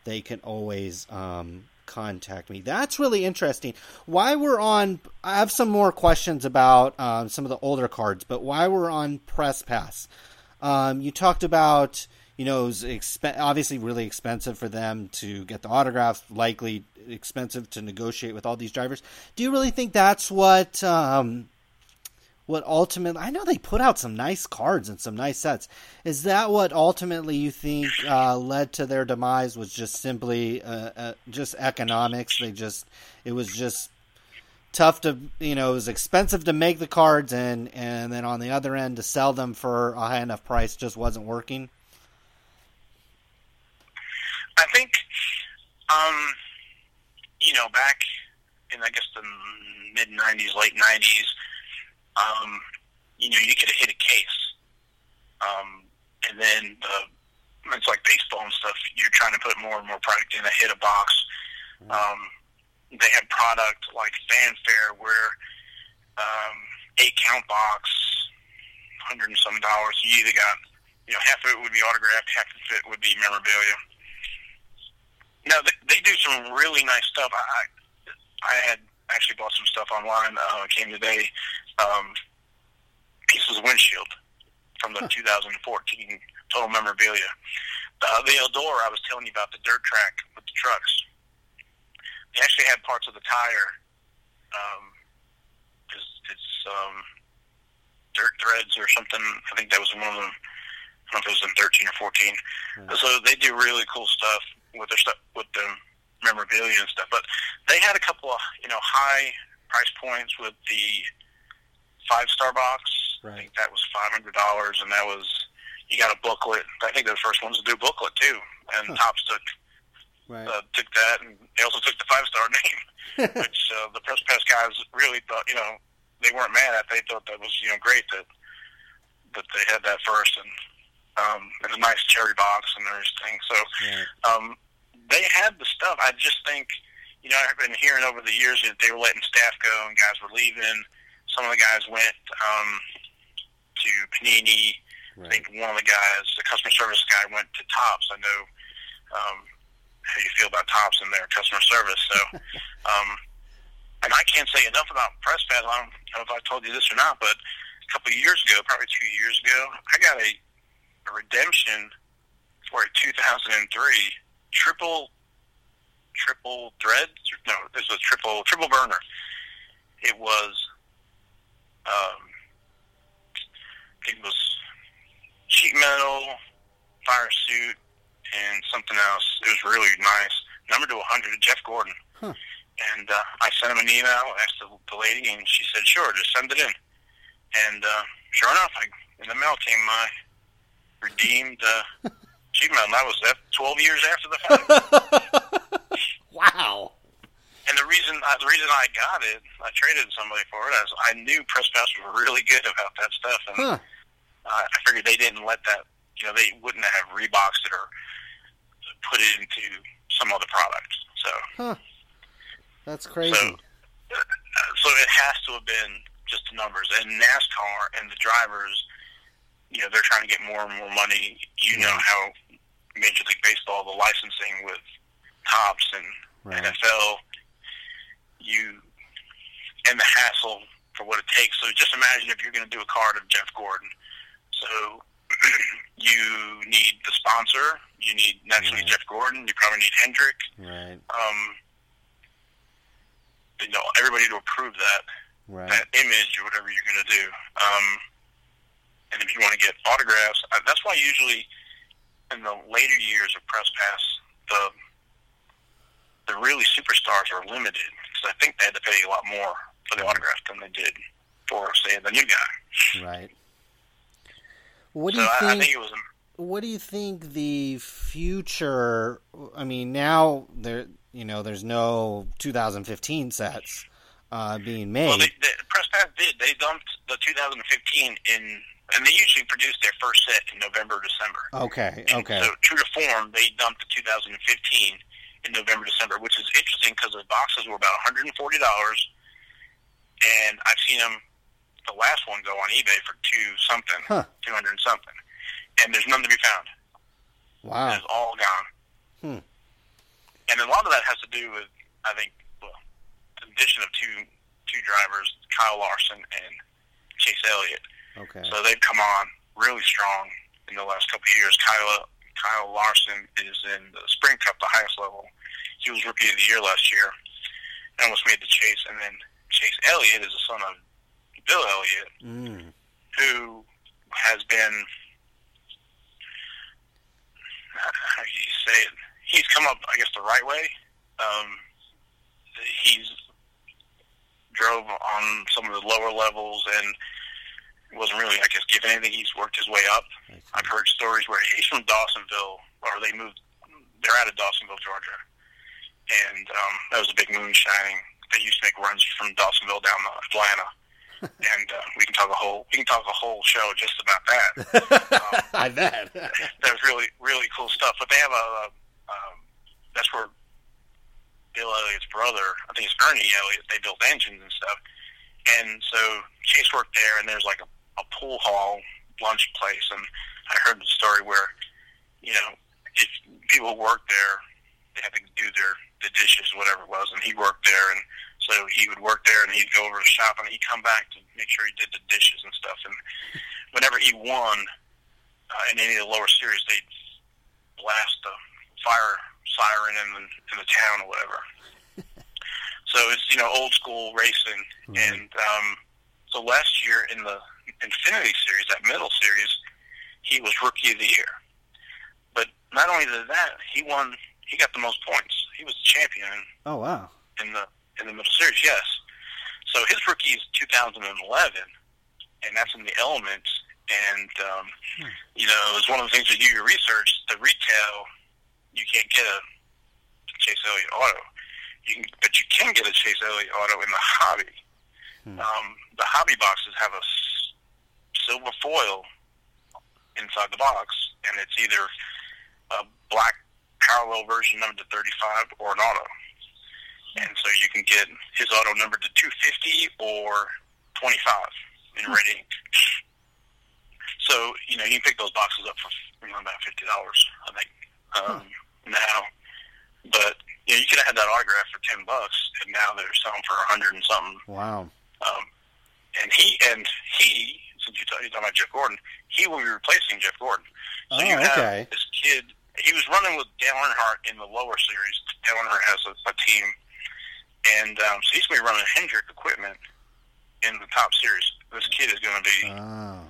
[SPEAKER 1] they can always um, contact me. That's really interesting. Why we're on, I have some more questions about um, some of the older cards, but why we're on Press Pass. Um, you talked about, you know, it was exp- obviously really expensive for them to get the autographs, likely expensive to negotiate with all these drivers. Do you really think that's what um, what ultimately I know they put out some nice cards and some nice sets. Is that what ultimately you think uh, led to their demise? Was just simply uh, uh, just economics? They just it was just tough to you know it was expensive to make the cards and and then on the other end to sell them for a high enough price just wasn't working.
[SPEAKER 3] I think, um, you know, back in I guess the mid '90s, late '90s, um, you know, you could hit a case, um, and then the it's like baseball and stuff. You're trying to put more and more product in a hit a box. Um, they had product like fanfare where um, eight count box, hundred and some dollars. You either got you know half of it would be autographed, half of it would be memorabilia. No, they, they do some really nice stuff. I I had actually bought some stuff online. Uh, came today. Um, pieces of windshield from the 2014 Total Memorabilia. Uh, the Eldora I was telling you about the dirt track with the trucks. They actually had parts of the tire. Um, it's, it's um, dirt threads or something. I think that was one of them. I don't know if it was in 13 or 14. So they do really cool stuff with their stuff with the memorabilia and stuff. But they had a couple of you know high price points with the five star box. I think that was five hundred dollars, and that was you got a booklet. I think they're the first ones to do a booklet too. And
[SPEAKER 1] Huh.
[SPEAKER 3] Topps took
[SPEAKER 1] Right.
[SPEAKER 3] uh, took that, and they also took the five star name, which uh, the press pass guys really thought you know they weren't mad at. They thought that was you know great that that they had that first, and um, and a nice cherry box and everything. So
[SPEAKER 1] Right.
[SPEAKER 3] um, they had the stuff. I just think, you know, I've been hearing over the years that they were letting staff go and guys were leaving. Some of the guys went um, to Panini. I think one of the guys, the customer service guy, went to Topps. I know um, how you feel about Topps and their customer service. So, um, and I can't say enough about Press Pass. I don't know if I told you this or not, but a couple of years ago, probably two years ago, I got a, a redemption for a 2003 triple triple thread. No, this was triple triple burner. It was um, it was sheet metal, fire suit, and something else. It was really nice. Number to 100, Jeff Gordon.
[SPEAKER 1] Huh.
[SPEAKER 3] And uh, I sent him an email, asked the, the lady, and she said, "Sure, just send it in." And uh, sure enough, I, in the mail came my redeemed uh, metal. And that was that 12 years after the fact.
[SPEAKER 1] wow.
[SPEAKER 3] And the reason uh, the reason I got it, I traded somebody for it. Is I knew Press Pass was really good about that stuff, and
[SPEAKER 1] Huh.
[SPEAKER 3] uh, I figured they didn't let that. You know, they wouldn't have reboxed it or put it into some other product. So,
[SPEAKER 1] Huh. That's crazy.
[SPEAKER 3] so, uh, so it has to have been just the numbers. And NASCAR and the drivers, you know, they're trying to get more and more money. You know how Major League Baseball, the licensing with Topps and
[SPEAKER 1] Right.
[SPEAKER 3] NFL, you and the hassle for what it takes. So just imagine if you're going to do a card of Jeff Gordon. So you need the sponsor. You need naturally
[SPEAKER 1] Right.
[SPEAKER 3] Jeff Gordon. You probably need Hendrick.
[SPEAKER 1] Right.
[SPEAKER 3] Um, you know, everybody to approve that
[SPEAKER 1] Right.
[SPEAKER 3] that image or whatever you're going to do. Um, and if you want to get autographs, uh, that's why usually in the later years of Press Pass, the the really superstars are limited because I think they had to pay a lot more for the autograph than they did for, say, the new guy.
[SPEAKER 1] Right. What do
[SPEAKER 3] So
[SPEAKER 1] you
[SPEAKER 3] I, I
[SPEAKER 1] think?
[SPEAKER 3] think it was
[SPEAKER 1] what do you think the future? I mean, now there, you know, there's no 2015 sets uh, being made.
[SPEAKER 3] well, they, they, Press Pass did. They dumped the 2015 in, and they usually produce their first set in November, December.
[SPEAKER 1] okay.
[SPEAKER 3] And
[SPEAKER 1] Okay.
[SPEAKER 3] So true to form, they dumped the 2015 in November, December, which is interesting because the boxes were about $140, and I've seen them. The last one go on eBay for two something,
[SPEAKER 1] Huh.
[SPEAKER 3] two hundred something, and there's none to be found.
[SPEAKER 1] Wow.
[SPEAKER 3] It's all gone.
[SPEAKER 1] Hmm.
[SPEAKER 3] And a lot of that has to do with, I think, well, the addition of two two drivers, Kyle Larson and Chase Elliott.
[SPEAKER 1] Okay.
[SPEAKER 3] So they've come on really strong in the last couple of years. Kyle Kyle Larson is in the Sprint Cup, the highest level. He was Rookie of the Year last year, and almost made the chase. And then Chase Elliott is the son of Bill Elliott,
[SPEAKER 1] Mm.
[SPEAKER 3] who has been how do you say it? He's come up, I guess, the right way. Um, he's drove on some of the lower levels and wasn't really, I guess, given anything. He's worked his way up. I've heard stories where he's from Dawsonville, or they moved. They're out of Dawsonville, Georgia, and um, that was a big moonshining. They used to make runs from Dawsonville down to Atlanta, and uh, we can talk a whole we can talk a whole show just about that.
[SPEAKER 1] I bet.
[SPEAKER 3] that was really really cool stuff. But they have a, a um, that's where Bill Elliott's brother, I think it's Ernie Elliott, they built engines and stuff. And so Chase worked there, and there's like a, a pool hall lunch place, and I heard the story where you know if people worked there, they had to do their the dishes, whatever it was, and he worked there, and so he would work there, and he'd go over to the shop, and he'd come back to make sure he did the dishes and stuff. And whenever he won uh, in any of the lower series, they'd blast the fire siren in the in the town or whatever. so it's you know old school racing,
[SPEAKER 1] Right.
[SPEAKER 3] and um, so last year in the Xfinity Series, that middle series, he was Rookie of the Year. But not only did that, he won. He got the most points. He was the champion
[SPEAKER 1] oh wow.
[SPEAKER 3] in the in the middle series. Yes. So his rookie is 2011, and that's in the elements. And um, you know, it's one of the things to do your research. The retail, you can't get a Chase Elliott auto. You can, but you can get a Chase Elliott auto in the hobby.
[SPEAKER 1] Hmm.
[SPEAKER 3] Um, the hobby boxes have a silver foil inside the box, and it's either a black parallel version numbered to 35 or an auto. And so you can get his auto numbered to 250 or 25 in red ink. So, you know, you can pick those boxes up for you know, about $50, I think, um, now. But, you know, you could have had that autograph for 10 bucks, and now they're selling for a 100 and something.
[SPEAKER 1] Wow.
[SPEAKER 3] Um, and he, and he, since you talking about Jeff Gordon, he will be replacing Jeff Gordon. So
[SPEAKER 1] Oh,
[SPEAKER 3] you have
[SPEAKER 1] okay.
[SPEAKER 3] this kid. He was running with Dale Earnhardt in the lower series. Dale Earnhardt has a, a team, and um, so he's going to be running Hendrick equipment in the top series. This kid is going to be
[SPEAKER 1] Oh,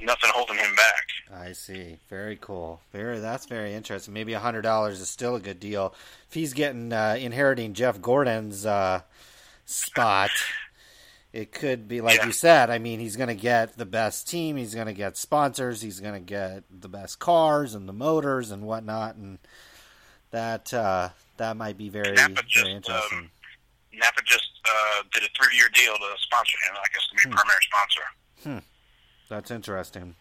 [SPEAKER 3] nothing holding him back.
[SPEAKER 1] I see. Very cool. Very. That's very interesting. Maybe a hundred dollars is still a good deal if he's getting uh, inheriting Jeff Gordon's uh, spot. It could be like
[SPEAKER 3] Yeah.
[SPEAKER 1] you said. I mean, he's going to get the best team. He's going to get sponsors. He's going to get the best cars and the motors and whatnot. And that uh, that might be very
[SPEAKER 3] Napa just,
[SPEAKER 1] very interesting.
[SPEAKER 3] um, Napa just uh, did a three-year deal to sponsor him. I guess to be a
[SPEAKER 1] Hmm.
[SPEAKER 3] primary sponsor. Hmm.
[SPEAKER 1] That's interesting.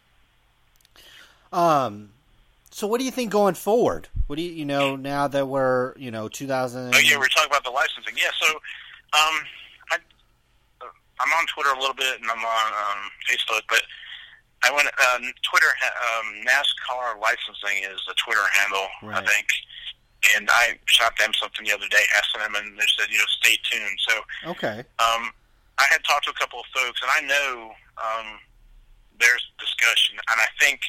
[SPEAKER 1] Um, so what do you think going forward? What do you you know now that we're you know 2000?
[SPEAKER 3] Oh yeah, we're talking about the licensing. Yeah, so um, I'm on Twitter a little bit and I'm on um, Facebook, but I went uh, Twitter. Um, NASCAR licensing is the Twitter handle, I think. And I shot them something the other day, asking them, and they said, you know, stay tuned. So
[SPEAKER 1] okay.
[SPEAKER 3] um, I had talked to a couple of folks, and I know um, there's discussion, and I think,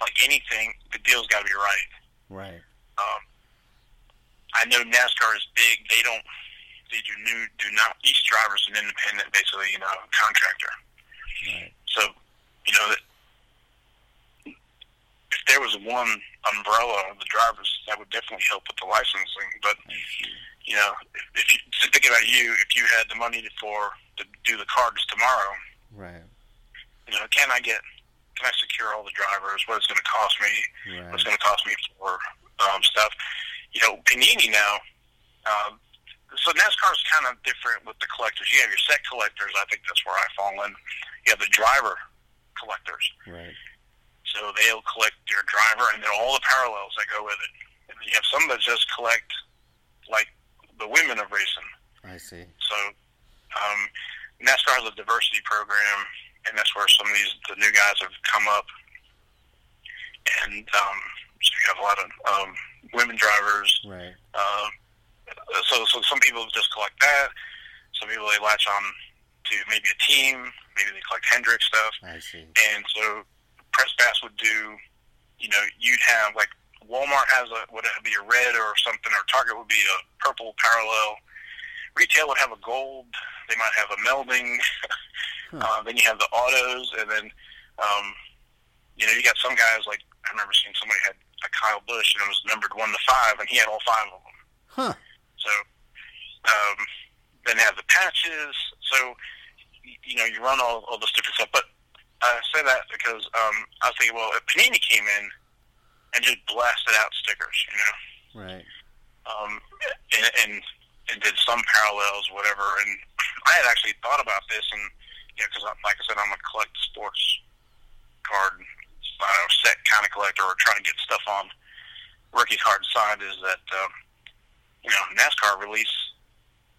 [SPEAKER 3] like anything, the deal's got to be right.
[SPEAKER 1] Right.
[SPEAKER 3] Um, I know NASCAR is big. They don't. They do new. Do not. Each driver's an independent, basically, you know, contractor.
[SPEAKER 1] Right.
[SPEAKER 3] So, you know, that if there was one umbrella of the drivers, that would definitely help with the licensing. But you know, if, if you so think about you, if you had the money for to do the cards tomorrow,
[SPEAKER 1] Right.
[SPEAKER 3] you know, can I get? Can I secure all the drivers? What it's going to cost me?
[SPEAKER 1] Right.
[SPEAKER 3] what's going to cost me for um, stuff. You know, Panini now. Um, so NASCAR is kind of different with the collectors. You have your set collectors. I think that's where I fall in. You have the driver collectors.
[SPEAKER 1] Right.
[SPEAKER 3] So they'll collect your driver and then all the parallels that go with it. And then you have some that just collect like the women of racing.
[SPEAKER 1] I see.
[SPEAKER 3] So um, NASCAR has a diversity program, and that's where some of these the new guys have come up. And um, so you have a lot of um, women drivers.
[SPEAKER 1] Right.
[SPEAKER 3] Uh, so so some people just collect that. Some people they latch on to maybe a team. Maybe they collect Hendrick stuff.
[SPEAKER 1] I see.
[SPEAKER 3] And so Press Pass would do, you know, you'd have like Walmart has a would it be a red or something, or Target would be a purple parallel. Retail would have a gold. They might have a melding. uh, then you have the autos, and then um, you know you got some guys like I remember seeing somebody had a Kyle Busch and it was numbered one to five, and he had all five of them.
[SPEAKER 1] Huh.
[SPEAKER 3] So um, then have the patches. So you know you run all, all this different stuff. But I say that because um, I was thinking, well, if Panini came in and just blasted out stickers, you know,
[SPEAKER 1] Right.
[SPEAKER 3] um, and, and and did some parallels, whatever. And I had actually thought about this, and you know, because like I said, I'm a collect sports card, I don't know, set kind of collector, or trying to get stuff on rookie card side. Is that um, you know NASCAR release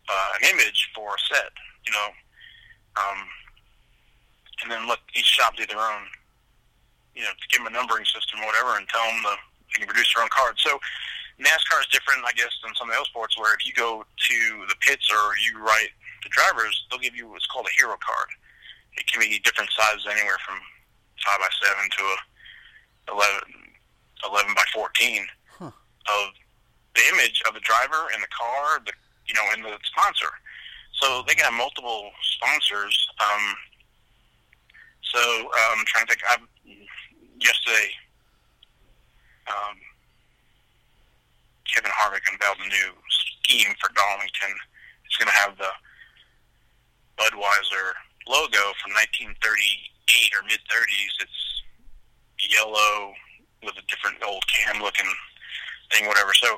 [SPEAKER 3] uh, an image for a set, you know, um, and then let each shop do their own, you know, give them a numbering system or whatever, and tell them the they can produce their own card. So NASCAR is different, I guess, than some of the other sports where if you go to the pits or you write the drivers, they'll give you what's called a hero card. It can be different sizes, anywhere from five by seven to a 11, 11 by fourteen
[SPEAKER 1] Huh.
[SPEAKER 3] of the image of the driver and the car, the you know, and the sponsor. So they can have multiple sponsors. Um, so um, I'm trying to think. I, yesterday, um, Kevin Harvick unveiled a new scheme for Darlington. It's going to have the Budweiser logo from 1938 or mid 30s. It's yellow with a different old can looking thing, whatever. So,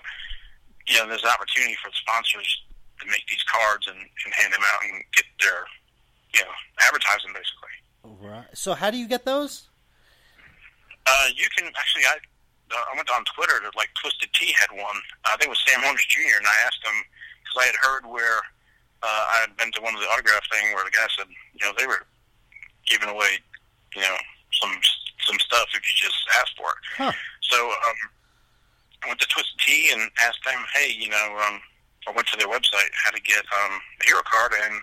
[SPEAKER 3] you know, there's an opportunity for the sponsors to make these cards and, and hand them out and get their, you know, advertising basically.
[SPEAKER 1] Right. So how do you get those?
[SPEAKER 3] Uh, you can actually. I uh, I went on Twitter to like Twisted Tea had one. I think it was Sam Hornish Jr. and I asked him because I had heard where uh, I had been to one of the autograph thing where the guy said, you know, they were giving away, you know, some some stuff if you just asked for it.
[SPEAKER 1] Huh.
[SPEAKER 3] So um, I went to Twisted Tea and asked them, hey, you know, um, I went to their website how to get um, a hero card, and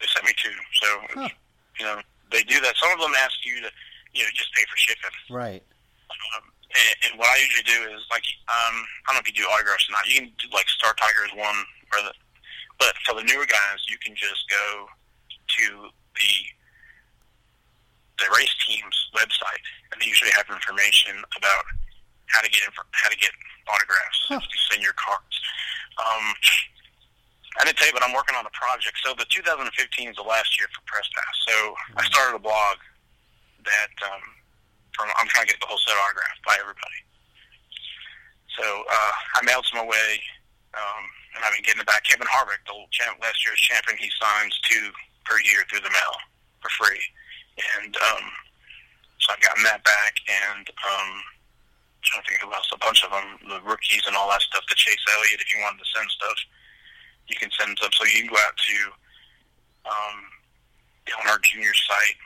[SPEAKER 3] they sent me two. So
[SPEAKER 1] Huh.
[SPEAKER 3] you know, they do that. Some of them ask you to, you know, just pay for shipping.
[SPEAKER 1] Right.
[SPEAKER 3] Um, and, and what I usually do is like, um, I don't know if you do autographs or not. You can do like Star Tiger is one, or the, but for the newer guys, you can just go to the the race team's website, and they usually have information about how to get inf- how to get autographs.
[SPEAKER 1] Huh.
[SPEAKER 3] Send your cards. Um, I didn't tell you, but I'm working on a project. So the 2015 is the last year for Press Pass. So I started a blog that um, from I'm trying to get the whole set autographed by everybody. So uh, I mailed some away, um, and I've been getting it back. Kevin Harvick, the champ, last year's champion, he signs two per year through the mail for free, and um, so I've gotten that back. And um, trying to think who else, a bunch of them, the rookies and all that stuff. To Chase Elliott, if you wanted to send stuff, you can send stuff. So you can go out to um, the Earnhardt Jr. site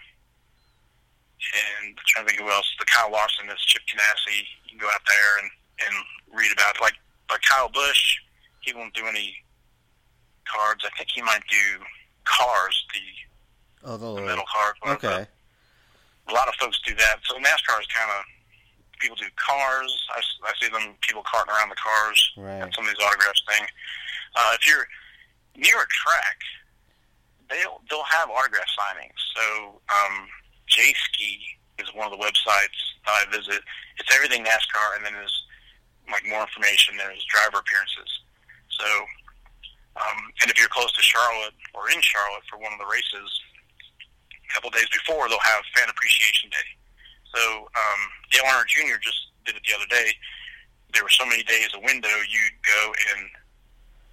[SPEAKER 3] and I'm trying to think who else. The Kyle Larson, this Chip Ganassi. You can go out there and and read about it. like like Kyle Busch. He won't do any cards. I think he might do cars, the
[SPEAKER 1] Oh, the
[SPEAKER 3] the metal cars.
[SPEAKER 1] Okay.
[SPEAKER 3] A lot of folks do that. So NASCAR is kind of people do cars. I, I see them people carting around the cars
[SPEAKER 1] Right.
[SPEAKER 3] at some of these autographs thing. Uh, if you're near a track, they'll they'll have autograph signings. So um, Jayski is one of the websites I visit. It's everything NASCAR, and then there's like more information. There's driver appearances. So, um, and if you're close to Charlotte or in Charlotte for one of the races, a couple days before they'll have Fan Appreciation Day. So um, Dale Earnhardt Jr. just did it the other day. There were so many days a window you'd go and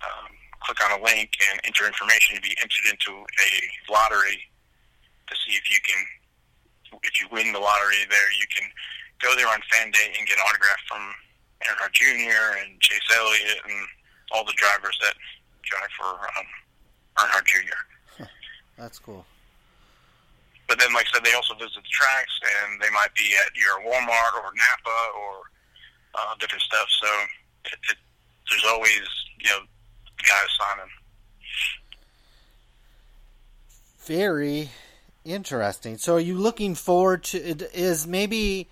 [SPEAKER 3] um, click on a link and enter information to be entered into a lottery to see if you can, if you win the lottery there, you can go there on fan day and get an autograph from Earnhardt Jr. and Chase Elliott and all the drivers that drive for um, Earnhardt Jr.
[SPEAKER 1] That's cool.
[SPEAKER 3] But then, like I said, they also visit the tracks, and they might be at your Walmart or Napa or uh, different stuff. So it, it, there's always you know guys signing.
[SPEAKER 1] Very interesting. So, are you looking forward to? Is maybe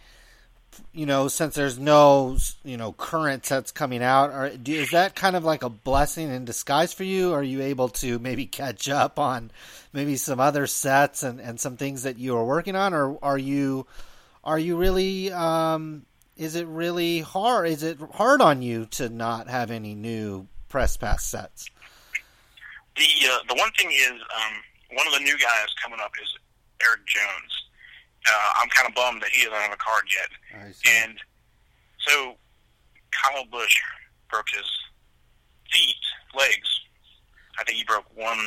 [SPEAKER 1] you know since there's no you know current sets coming out, or do, is that kind of like a blessing in disguise for you? Are you able to maybe catch up on maybe some other sets and, and some things that you are working on, or are you are you really um, is it really hard? Is it hard on you to not have any new press pass sets?
[SPEAKER 3] The uh, the one thing is um, one of the new guys coming up is Erik Jones. Uh, I'm kind of bummed that he doesn't have a card yet. And so Kyle Busch broke his feet, legs. I think he broke one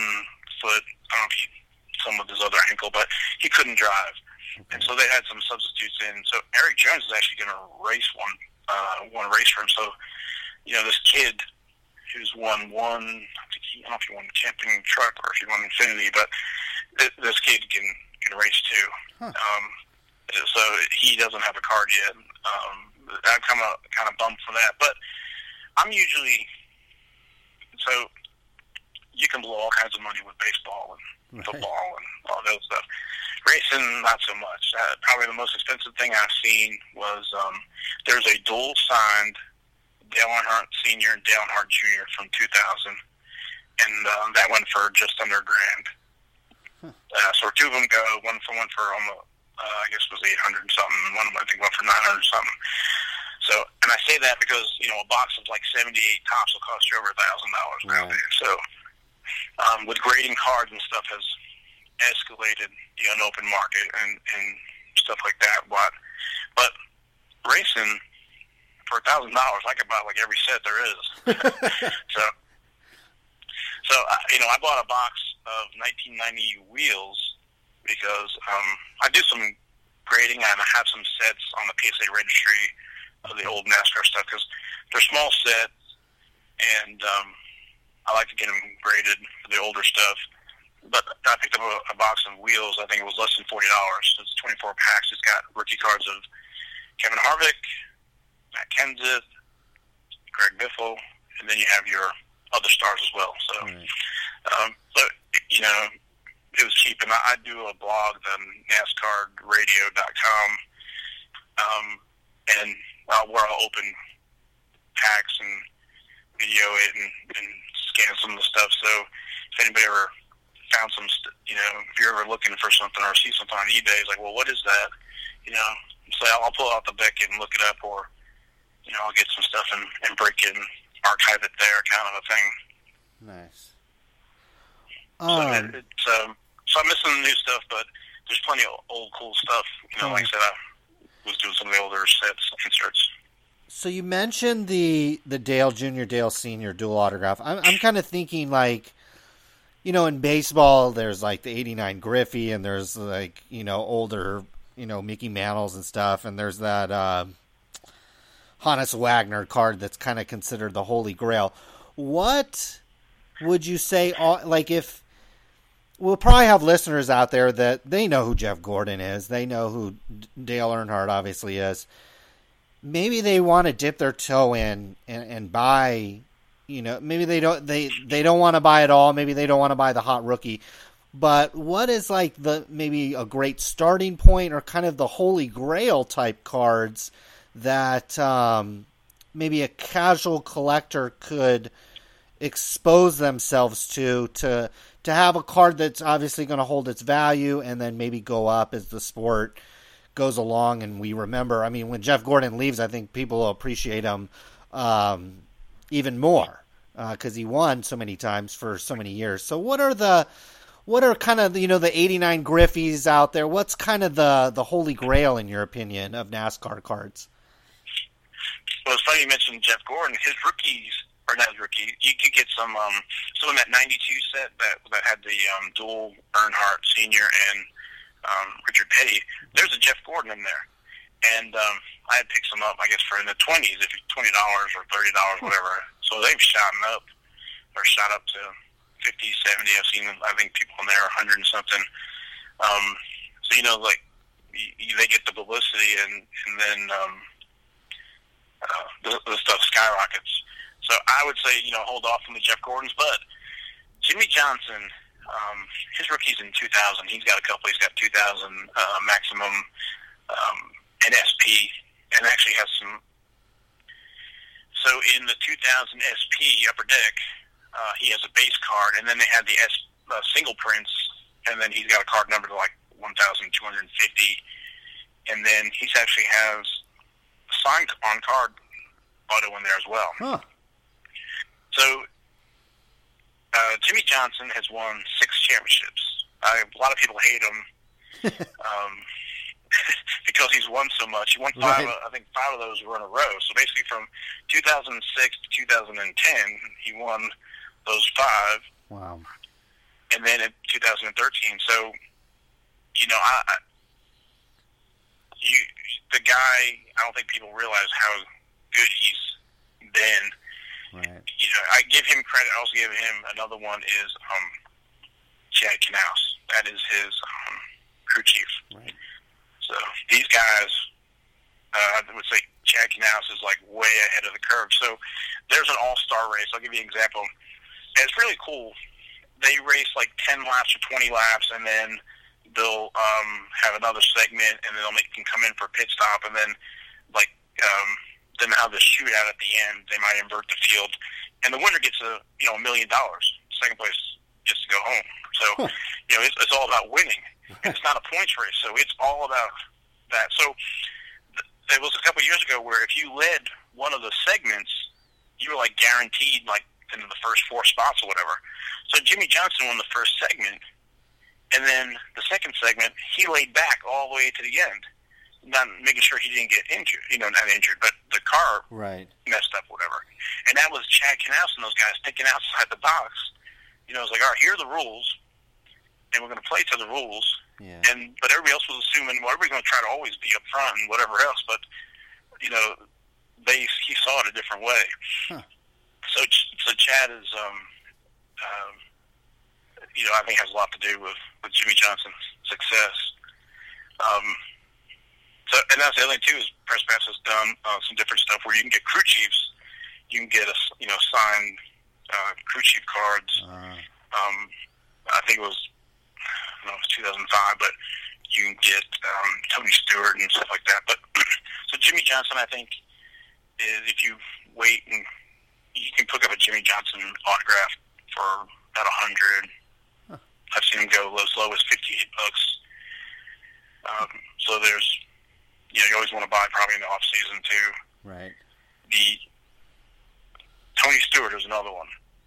[SPEAKER 3] foot. I don't know if he some of his other ankle, but he couldn't drive. And so they had some substitutes in. So Erik Jones is actually going to race one uh, one race for him. So you know this kid who's won one. I think he, I don't know if he won the camping truck or if he won Xfinity, but th- this kid can can race too.
[SPEAKER 1] Huh.
[SPEAKER 3] Um, so he doesn't have a card yet. Um, I'm kind of kind of bummed for that, but I'm usually so you can blow all kinds of money with baseball and
[SPEAKER 1] Right.
[SPEAKER 3] football and all that stuff. Racing, not so much. Uh, probably the most expensive thing I've seen was um, there's a dual signed Dale Earnhardt Senior and Dale Earnhardt Junior from 2000, and um, that went for just under a grand. So two of them go. One for one for almost, uh, I guess it was 800 and something. One I think went for 900 something. So, and I say that because you know a box of like 78 Topps will cost you over a thousand dollars nowadays. So, um, with grading cards and stuff has escalated the unopened market and and stuff like that. But but racing for a thousand dollars, I could buy like every set there is. so so uh, you know, I bought a box of 1990 wheels because um, I do some grading and I have some sets on the PSA registry of the old NASCAR stuff because they're small sets and um, I like to get them graded for the older stuff. But I picked up a, a box of wheels. I think it was less than forty dollars. It's twenty four packs. It's got rookie cards of Kevin Harvick, Matt Kenseth, Greg Biffle, and then you have your other stars as well. So,
[SPEAKER 1] Right.
[SPEAKER 3] um, but you know, it was cheap, and I, I do a blog, the NASCARDradio.com, um, and uh, where I'll open packs and video it and, and scan some of the stuff. So, if anybody ever found some, st- you know, if you're ever looking for something or see something on eBay, it's like, well, what is that? You know, so I'll, pull out the Beckett and look it up, or you know, I'll get some stuff and, and break it and archive it there, kind of a thing.
[SPEAKER 1] Nice.
[SPEAKER 3] So
[SPEAKER 1] Um,
[SPEAKER 3] it, it's um, so I'm missing the new stuff, but there's plenty of old cool stuff. You know, like I said, I was doing some of the older sets, inserts.
[SPEAKER 1] So you mentioned the the Dale Junior, Dale Senior dual autograph. I'm I'm kind of thinking like, you know, in baseball, there's like the '89 Griffey, and there's like you know older, you know Mickey Mantles and stuff, and there's that uh, Honus Wagner card that's kind of considered the holy grail. What would you say? uh, Like if we'll probably have listeners out there that they know who Jeff Gordon is, they know who Dale Earnhardt obviously is. Maybe they want to dip their toe in and, and buy you know maybe they don't they they don't want to buy it all. Maybe they don't want to buy the hot rookie. But what is like the maybe a great starting point or kind of the holy grail type cards that um, maybe a casual collector could expose themselves to to to have a card that's obviously going to hold its value and then maybe go up as the sport goes along and we remember. I mean, when Jeff Gordon leaves, I think people will appreciate him um, even more because he won so many times for so many years. So, what are the what are kind of you know the '89 Griffeys out there? What's kind of the the holy grail in your opinion of NASCAR cards?
[SPEAKER 3] Well, it's funny you mentioned Jeff Gordon. His rookies, or not rookie, you could get some um, some of that '92 set that that had the um, dual Earnhardt Senior and um, Richard Petty. There's a Jeff Gordon in there, and um, I had picked some up, I guess, for in the twenties, if you twenty dollars or thirty dollars, whatever. So they've shot up, or shot up to 50, 70. I've seen, I think, people in there 100 and something. Um, so, you know, like, y- y- they get the publicity and, and then um, uh, the, the stuff skyrockets. So I would say, you know, hold off on the Jeff Gordons. But Jimmie Johnson, um, his rookie's in 2000. He's got a couple. He's got 2000 uh, maximum um, NSP and actually has some. So in the 2000 SP Upper Deck, uh, he has a base card, and then they had the S uh, single prints, and then he's got a card number to like 1,250, and then he's actually has signed on card auto in there as well.
[SPEAKER 1] Huh.
[SPEAKER 3] So uh, Jimmie Johnson has won six championships. I, a lot of people hate him um, because he's won so much. He won five.
[SPEAKER 1] Right.
[SPEAKER 3] I think five of those were in a row. So basically, from 2006 to 2010, he won those five,
[SPEAKER 1] Wow.
[SPEAKER 3] and then in 2013. So, you know, I, I you the guy. I don't think people realize how good he's been.
[SPEAKER 1] Right.
[SPEAKER 3] you know, I give him credit. I also give him another one is um, Chad Knaus. That is his um, crew chief.
[SPEAKER 1] Right.
[SPEAKER 3] So these guys, uh, I would say Chad Knaus is like way ahead of the curve. So there's an all-star race. I'll give you an example. And it's really cool. They race like 10 laps or 20 laps, and then they'll um, have another segment, and then they'll make them come in for a pit stop, and then like um, then have the shootout at the end. They might invert the field, and the winner gets a you know a million dollars. Second place gets to go home. So
[SPEAKER 1] Huh.
[SPEAKER 3] you know it's, it's all about winning. It's not a points race, so it's all about that. So th- it was a couple of years ago where if you led one of the segments, you were like guaranteed like into the first four spots or whatever. So Jimmie Johnson won the first segment, and then the second segment he laid back all the way to the end, not making sure he didn't get injured. You know, not injured, but the car
[SPEAKER 1] Right.
[SPEAKER 3] messed up, whatever. And that was Chad Knaus and those guys thinking outside the box. You know, it's like, all right, here are the rules, and we're going to play to the rules.
[SPEAKER 1] Yeah.
[SPEAKER 3] And but everybody else was assuming, well, everybody's going to try to always be up front and whatever else. But you know, they he saw it a different way.
[SPEAKER 1] Huh.
[SPEAKER 3] So so Chad is, um, um, you know, I think has a lot to do with with Jimmie Johnson's success. Um, so, and that's the other thing too is Press Pass has done uh, some different stuff where you can get crew chiefs, you can get a you know signed uh, crew chief cards.
[SPEAKER 1] Uh,
[SPEAKER 3] Um, I think it was I don't know, it was 2005, but you can get um, Tony Stewart and stuff like that. But so Jimmie Johnson, I think, is if you wait and you can pick up a Jimmie Johnson autograph for about a hundred.
[SPEAKER 1] Huh.
[SPEAKER 3] I've seen him go as low as fifty-eight bucks. Um, so there's, you know, you always want to buy probably in the off season too.
[SPEAKER 1] right.
[SPEAKER 3] The Tony Stewart is another one.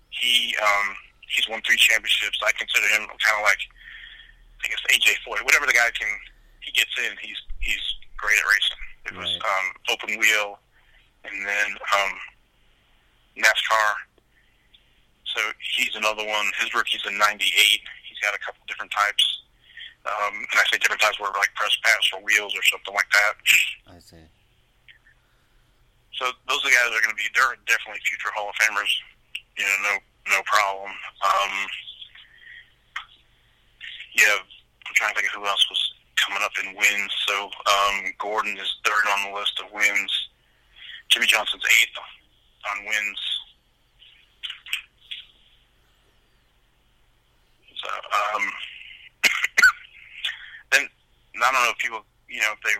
[SPEAKER 3] He um, he's won three championships. I consider him kind of like I think it's AJ Foyt. Whatever the guy can he gets in, he's he's great at racing. It was um, open wheel, and then um, NASCAR. So he's another one. His rookie's in '98. He's got a couple different types. Um, and I say different types where like press pass or wheels or something like that.
[SPEAKER 1] I see.
[SPEAKER 3] So those are the guys that are going to be they're definitely future Hall of Famers. You know, no no problem. Um, yeah, I'm trying to think of who else was coming up in wins. So um, Gordon is third on the list of wins. Jimmie Johnson's eighth on wins. So um, I don't know if people, you know, if they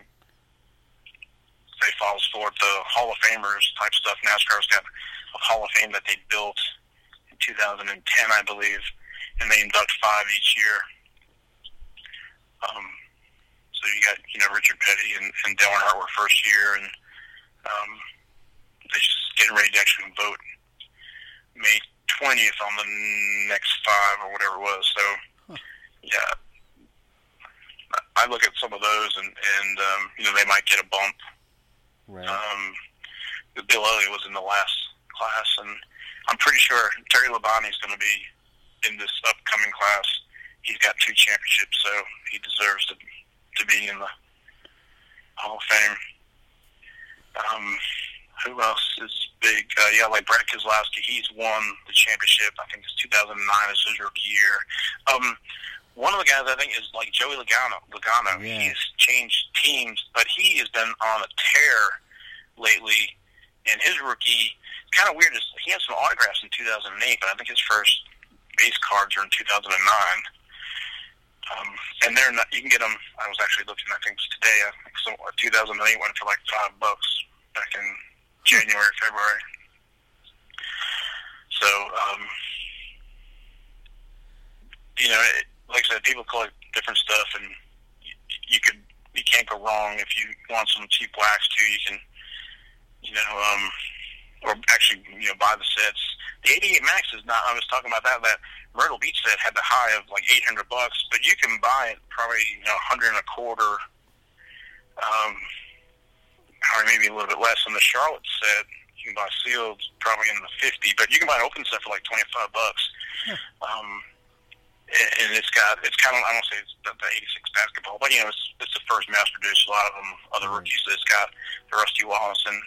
[SPEAKER 3] they follow sport, the Hall of Famers type stuff. NASCAR's got a Hall of Fame that they built in 2010, I believe, and they induct five each year. Um, so you got you know Richard Petty and, and Dale Earnhardt were first year, and um, they're just getting ready to actually vote May 20th on the next five or whatever it was. So yeah, I look at some of those, and and um, you know they might get a bump.
[SPEAKER 1] Right.
[SPEAKER 3] Um, Bill Elliott was in the last class, and I'm pretty sure Terry Labonte is going to be in this upcoming class. He's got two championships, so he deserves to to be in the Hall of Fame. Um, who else is big? Uh, yeah, like Brad Keselowski. He's won the championship. I think it's 2009 is his rookie year. Um, one of the guys I think is like Joey Logano. Logano.
[SPEAKER 1] Yeah.
[SPEAKER 3] He's changed teams, but he has been on a tear lately. And his rookie, kind of weird is he had some autographs in 2008, but I think his first base cards are in 2009. Um, and they're not. You can get them. I was actually looking. I think it was today. I think a 2008 one for like five bucks back in January, February. So, um, you know, it, like I said, people collect different stuff, and you, you could you can't go wrong if you want some cheap wax too. You can, you know, um, or actually, you know, buy the sets. The 88 Maxx is not. I was talking about that. That Myrtle Beach set had the high of like 800 bucks, but you can buy it probably you know 100 and a quarter. Um, or maybe a little bit less. On the Charlotte set, you can buy sealed probably in the 50, but you can buy an open set for like 25 bucks. Um, and it's got it's kind of I don't say it's the, the '86 basketball, but you know it's it's the first mass produced. A lot of them other rookies. It's got the Rusty Wallace and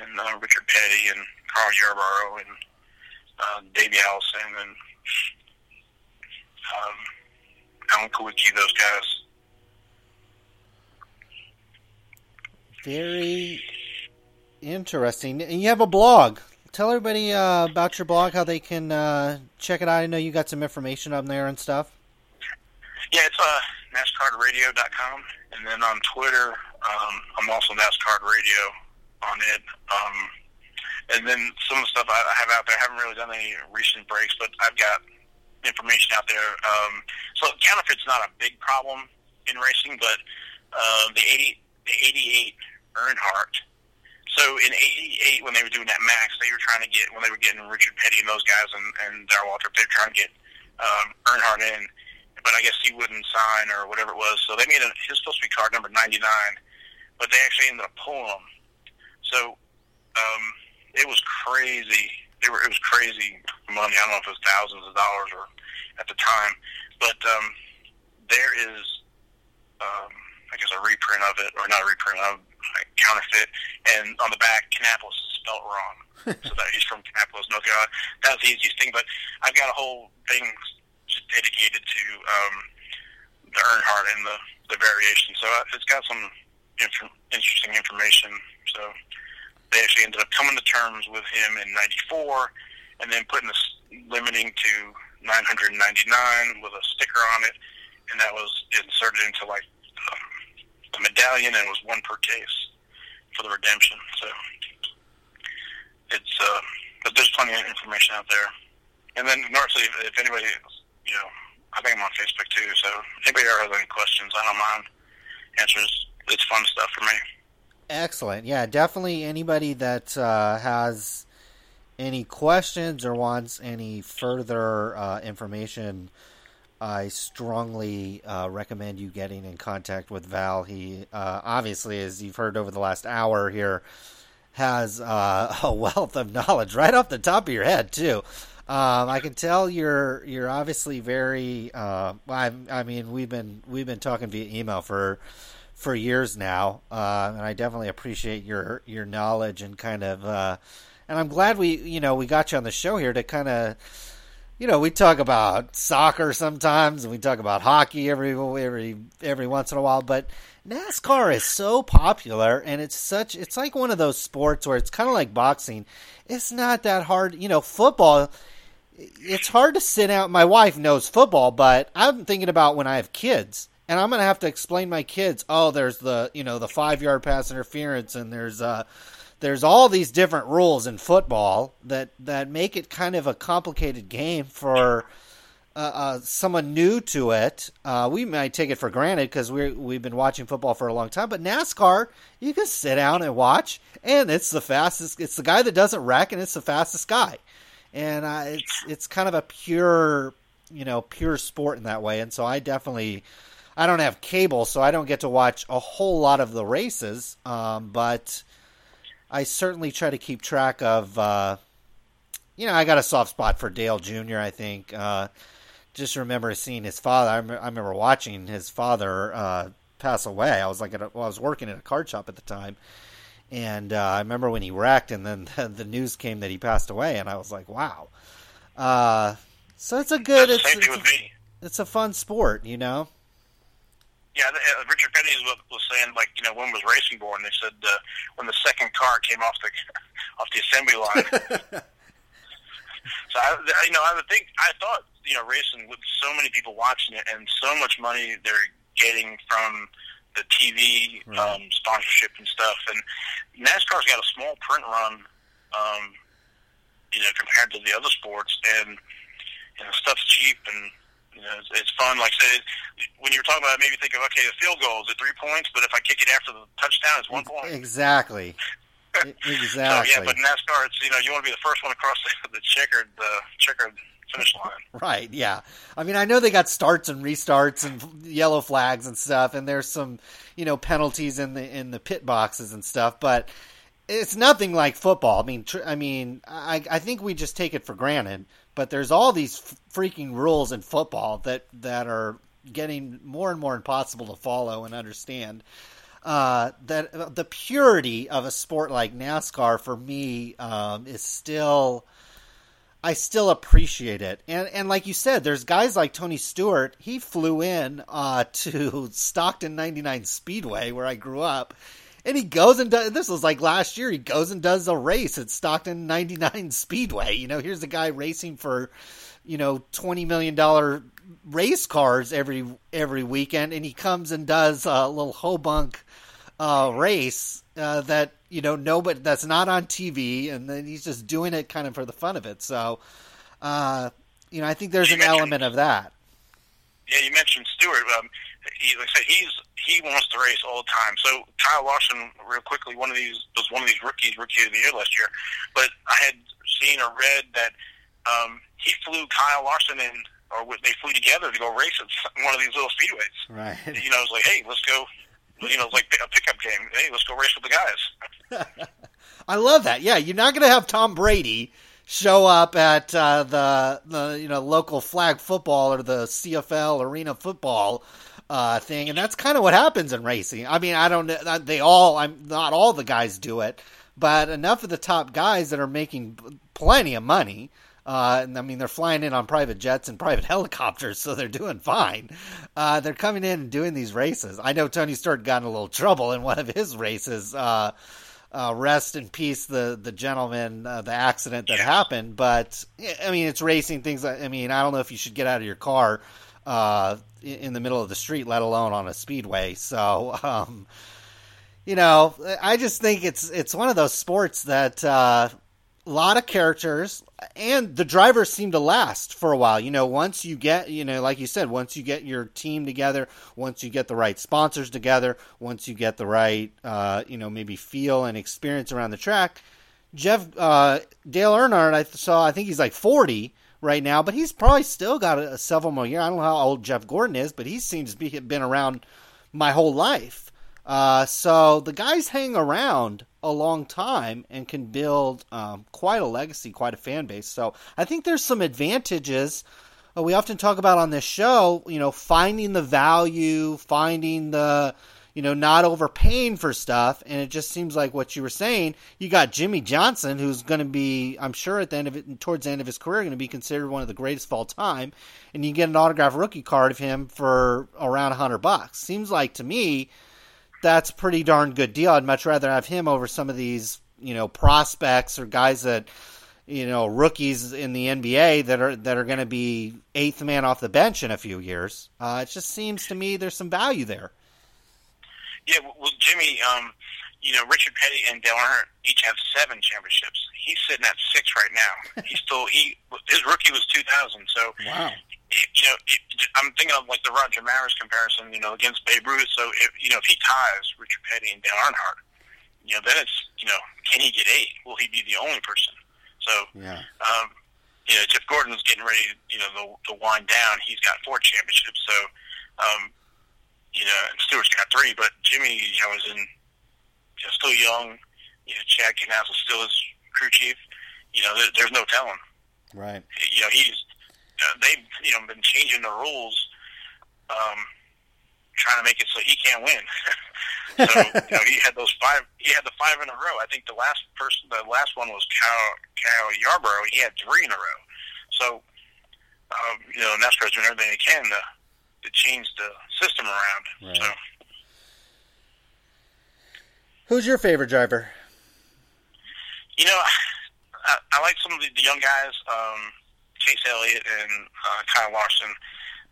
[SPEAKER 3] and uh, Richard Petty and Cale Yarborough and uh, Davey Allison and um, Alan Kulwicki. Those guys.
[SPEAKER 1] Very interesting. And you have a blog. Tell everybody uh, about your blog, how they can uh, check it out. I know you got some information up there and stuff.
[SPEAKER 3] Yeah, it's uh, NASCARDradio.com, and then on Twitter, um, I'm also NASCAR Radio on it. Um, and then some of the stuff I I have out there, I haven't really done any recent breaks, but I've got information out there. Um, so counterfeit's not a big problem in racing, but uh, the 80, the 88 Earnhardt. So in '88, when they were doing that Maxx, they were trying to get when they were getting Richard Petty and those guys and, and Darrell Waltrip, they were trying to get um, Earnhardt in, but I guess he wouldn't sign or whatever it was. So they made a, his supposed to be card number 99, but they actually ended up pulling him. So um, it was crazy. It, were, it was crazy money. I don't know if it was thousands of dollars or at the time, but um, there is, um, I guess, a reprint of it, or not a reprint of like, counterfeit, and on the back, Kannapolis is spelled wrong. so that he's from Kannapolis, North Carolina. That was the easiest thing, but I've got a whole thing just dedicated to um, the Earnhardt and the, the variation. So uh, it's got some inf- interesting information. So they actually ended up coming to terms with him in '94, and then putting this limiting to 999 with a sticker on it, and that was inserted into like the medallion, and it was one per case for the redemption. So it's uh, but there's plenty of information out there. And then, Norsley, if, anybody, you know, I think I'm on Facebook too. So anybody has any questions, I don't mind answers. It's fun stuff for me.
[SPEAKER 1] Excellent. Yeah, definitely anybody that uh, has any questions or wants any further uh, information, I strongly uh, recommend you getting in contact with Val. He uh, obviously, as you've heard over the last hour here, has uh, a wealth of knowledge right off the top of your head too. Um, I can tell you're you're obviously very. Uh, I, I mean, we've been we've been talking via email for for years now, uh, and I definitely appreciate your your knowledge and kind of. Uh, and I'm glad we you know we got you on the show here to kind of. You know, we talk about soccer sometimes, and we talk about hockey every every every once in a while. But NASCAR is so popular, and it's such it's like one of those sports where it's kind of like boxing. It's not that hard. You know, football it's hard to sit out. My wife knows football, but I'm thinking about when I have kids, and I'm going to have to explain my kids. Oh, there's the you know the five yard pass interference, and there's uh there's all these different rules in football that that make it kind of a complicated game for. Uh, uh, someone new to it, uh, we might take it for granted because we we've been watching football for a long time. But NASCAR, you can sit down and watch, and it's the fastest. It's the guy that doesn't wreck, and it's the fastest guy and uh, it's it's kind of a pure you know pure sport in that way and so i definitely i don't have cable so i don't get to watch a whole lot of the races um, but i certainly try to keep track of uh, you know i got a soft spot for dale jr i think uh, just remember seeing his father i, rem- I remember watching his father uh, pass away i was like at a, well, i was working in a card shop at the time And uh, I remember when he wrecked, and then the, the news came that he passed away, and I was like, wow. Uh, so it's a good. It's, it's,
[SPEAKER 3] with me.
[SPEAKER 1] it's a fun sport, you know.
[SPEAKER 3] Yeah, uh, Richard Petty was, was saying like you know when was racing born? They said uh, when the second car came off the off the assembly line. so I, you know, I would think I thought you know racing with so many people watching it and so much money they're getting from the TV
[SPEAKER 1] Right.
[SPEAKER 3] um, sponsorship and stuff, and NASCAR's got a small print run, um, you know, compared to the other sports, and and the stuff's cheap and you know, it's, it's fun. Like I said, when you were talking about it, it me think of okay, the field goal is at three points, but if I kick it after the touchdown, it's one point.
[SPEAKER 1] Exactly. E-
[SPEAKER 3] So
[SPEAKER 1] exactly.
[SPEAKER 3] yeah, but in NASCAR, it's you know you want to be the first one across the, the checkered the checkered finish line.
[SPEAKER 1] Right, yeah. I mean, I know they got starts and restarts and yellow flags and stuff, and there's some, you know, penalties in the in the pit boxes and stuff, but it's nothing like football. I mean, tr- I mean, I I think we just take it for granted, but there's all these freaking rules in football that that are getting more and more impossible to follow and understand. Uh, that the purity of a sport like NASCAR for me um, is still. I still appreciate it. And and like you said, there's guys like Tony Stewart. He flew in uh, to Stockton 99 Speedway where I grew up. And he goes and does this was like last year, he goes and does a race at Stockton 99 Speedway. You know, here's a guy racing for, you know, 20 million dollar race cars every every weekend and he comes and does a little hobunk uh, race uh, that you know nobody that's not on TV, and then he's just doing it kind of for the fun of it. So, uh, you know, I think there's an element of that.
[SPEAKER 3] Yeah, you mentioned Stewart. Um, he, like I said, he's he wants to race all the time. So Kyle Larson, real quickly, one of these was one of these rookies, rookie of the year last year. But I had seen or read that um, he flew Kyle Larson in, or they flew together to go race at one of these little speedways.
[SPEAKER 1] Right.
[SPEAKER 3] You know, it was like, hey, let's go. You know, like a pickup game. Hey, let's go race with the guys.
[SPEAKER 1] I love that. Yeah, you're not going to have Tom Brady show up at uh, the the you know local flag football or the CFL arena football uh, thing, and that's kind of what happens in racing. I mean, I don't know they all. I'm not all the guys do it, but enough of the top guys that are making plenty of money. Uh, and I mean, they're flying in on private jets and private helicopters, so they're doing fine. Uh, they're coming in and doing these races. I know Tony Stewart got in a little trouble in one of his races. Uh, uh, rest in peace, the the gentleman, uh, the accident that happened. But I mean, it's racing things. I mean, I don't know if you should get out of your car uh, in the middle of the street, let alone on a speedway. So, um, you know, I just think it's it's one of those sports that uh, a lot of characters and the drivers seem to last for a while. You know, once you get, you know, like you said, once you get your team together, once you get the right sponsors together, once you get the right, uh, you know, maybe feel and experience around the track. Jeff uh, Dale Earnhardt, I saw, I think he's like forty right now, but he's probably still got a, several more years. I don't know how old Jeff Gordon is, but he seems to be been around my whole life. Uh, so the guys hang around a long time and can build um, quite a legacy, quite a fan base. So I think there's some advantages. Uh, we often talk about on this show, you know, finding the value, finding the, you know, not overpaying for stuff. And it just seems like what you were saying. You got Jimmie Johnson, who's going to be, I'm sure, at the end of it, towards the end of his career, going to be considered one of the greatest of all time. And you get an autographed rookie card of him for around a hundred bucks. Seems like to me that's a pretty darn good deal. I'd much rather have him over some of these, you know, prospects or guys that, you know, rookies in the NBA that are that are going to be eighth man off the bench in a few years. Uh, it just seems to me there's some value there.
[SPEAKER 3] Yeah, well, Jimmie, um, you know, Richard Petty and Dale Earnhardt each have seven championships. He's sitting at six right now. He's still he his rookie was 2000, so
[SPEAKER 1] Wow.
[SPEAKER 3] it, you know, it, I'm thinking of like the Roger Maris comparison, you know, against Babe Ruth. So if you know if he ties Richard Petty and Dale Earnhardt, you know, then it's you know, can he get eight? Will he be the only person? So
[SPEAKER 1] Yeah.
[SPEAKER 3] um, you know, Jeff Gordon's getting ready, you know, to, to wind down. He's got four championships, so um, you know, and Stewart's got three, but Jimmie, you know, is in you know, still young. You know, Chad Knazzle still is crew chief. You know, there, there's no telling
[SPEAKER 1] Right.
[SPEAKER 3] you know he's uh, they've you know been changing the rules, um, trying to make it so he can't win. so you know he had those five he had the five in a row. I think the last person, the last one was Cale Cale Yarborough. He had three in a row. So, um, you know, NASCAR's doing everything they can to to change the system around.
[SPEAKER 1] Right.
[SPEAKER 3] So,
[SPEAKER 1] Who's your favorite driver?
[SPEAKER 3] you know, I, I like some of the, the young guys, um, Chase Elliott and uh, Kyle Larson.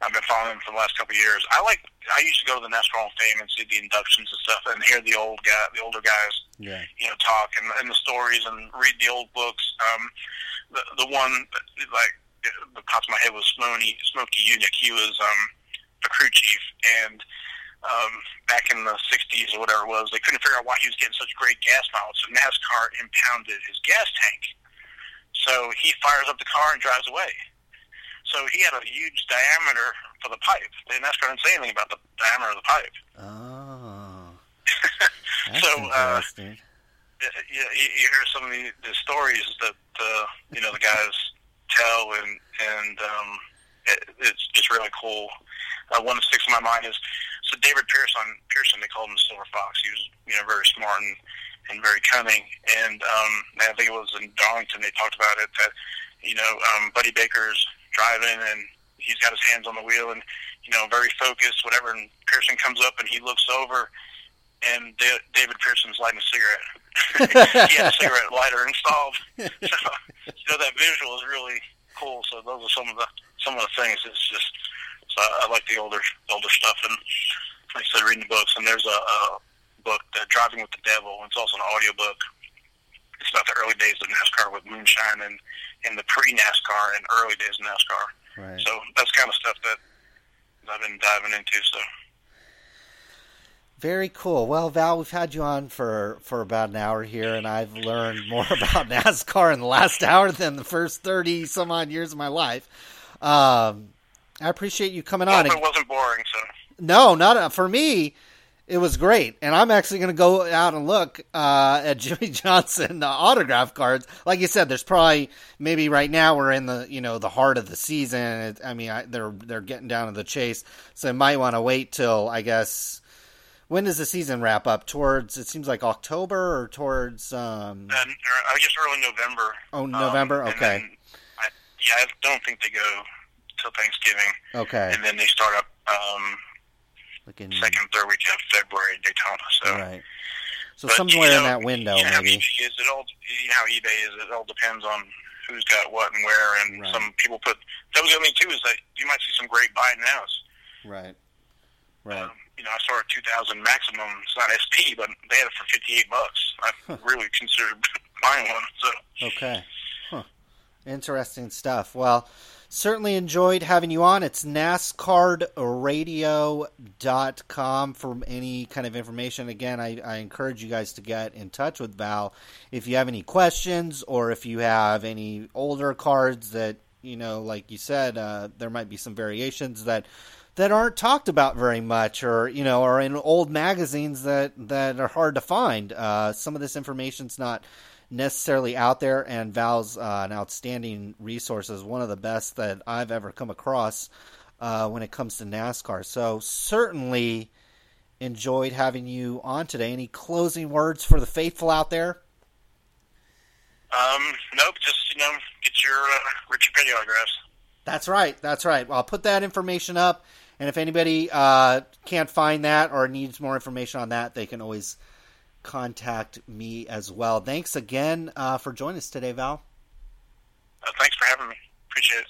[SPEAKER 3] I've been following them for the last couple of years. I like. I used to go to the NASCAR Hall of Fame and see the inductions and stuff, and hear the old guy, the older guys,
[SPEAKER 1] Yeah.
[SPEAKER 3] you know, talk and, and the stories and read the old books. Um, the the one like that pops in my head was Smokey Smokey Yunick. He was um, a crew chief, and um, back in the '60s or whatever it was, they couldn't figure out why he was getting such great gas mileage. So NASCAR impounded his gas tank. So he fires up the car and drives away. So he had a huge diameter for the pipe. The NASCAR didn't say anything about the diameter of the pipe.
[SPEAKER 1] Oh, that's
[SPEAKER 3] so uh, you, you you hear some of the, the stories that uh, you know the guys tell, and and um, it, it's it's really cool. Uh, one that sticks in my mind is so David Pearson. Pearson, they called him the Silver Fox. He was you know very smart and and very cunning. And um, I think it was in Darlington they talked about it that you know um, Buddy Baker's driving and he's got his hands on the wheel and you know very focused, whatever. And Pearson comes up and he looks over. And Da- David Pearson's lighting a cigarette. he had a cigarette lighter installed. So, you know that visual is really cool. So those are some of the some of the things. It's just so I like the older older stuff and like I said, reading the books. And there's a, a book, uh, Driving with the Devil. It's also an audio book. It's about the early days of NASCAR with moonshine and and the pre NASCAR and early days of NASCAR.
[SPEAKER 1] Right.
[SPEAKER 3] So that's kind of stuff that I've been diving into. So
[SPEAKER 1] Very cool. Well, Val, we've had you on for, for about an hour here, and I've learned more about NASCAR in the last hour than the first 30 some odd years of my life. Um, I appreciate you coming on.
[SPEAKER 3] it wasn't boring. So
[SPEAKER 1] No, not uh, for me. It was great, and I'm actually going to go out and look uh, at Jimmie Johnson uh, autograph cards. Like you said, there's probably maybe right now we're in the you know the heart of the season. It, I mean, I, they're they're getting down to the chase, so I might want to wait till I guess when does the season wrap up? Towards it seems like October or towards um,
[SPEAKER 3] and or, I guess early November.
[SPEAKER 1] oh November.
[SPEAKER 3] Um,
[SPEAKER 1] okay,
[SPEAKER 3] I, yeah, I don't think they go till Thanksgiving,
[SPEAKER 1] okay,
[SPEAKER 3] and then they start up um,
[SPEAKER 1] looking
[SPEAKER 3] second, third week of February in Daytona. So,
[SPEAKER 1] right. So
[SPEAKER 3] but,
[SPEAKER 1] somewhere
[SPEAKER 3] you
[SPEAKER 1] in that window,
[SPEAKER 3] you know how
[SPEAKER 1] maybe.
[SPEAKER 3] is. It all you know how eBay is. It all depends on who's got what and where. And
[SPEAKER 1] Right.
[SPEAKER 3] some people put. That was the thing too is that you might see some great buy nows.
[SPEAKER 1] Right, right.
[SPEAKER 3] Um, you know, I saw a 2000 Maximum. It's not SP, but they had it for 58 bucks. I really considered buying one. So.
[SPEAKER 1] Okay. Huh. Interesting stuff. Well, certainly enjoyed having you on. It's NASCARDradio.com for any kind of information. Again, I, I encourage you guys to get in touch with Val if you have any questions or if you have any older cards that, you know, like you said, uh, there might be some variations that that aren't talked about very much or you know are in old magazines that that are hard to find uh, some of this information's not necessarily out there and val's uh, an outstanding resource is one of the best that i've ever come across uh, when it comes to nascar so certainly enjoyed having you on today any closing words for the faithful out there
[SPEAKER 3] Um, nope, just you know, get your uh, Richard Petty autographs.
[SPEAKER 1] That's right. That's right. Well, I'll put that information up, and if anybody uh, can't find that or needs more information on that, they can always contact me as well. Thanks again uh, for joining us today, Val.
[SPEAKER 3] Uh, thanks for having me. Appreciate it.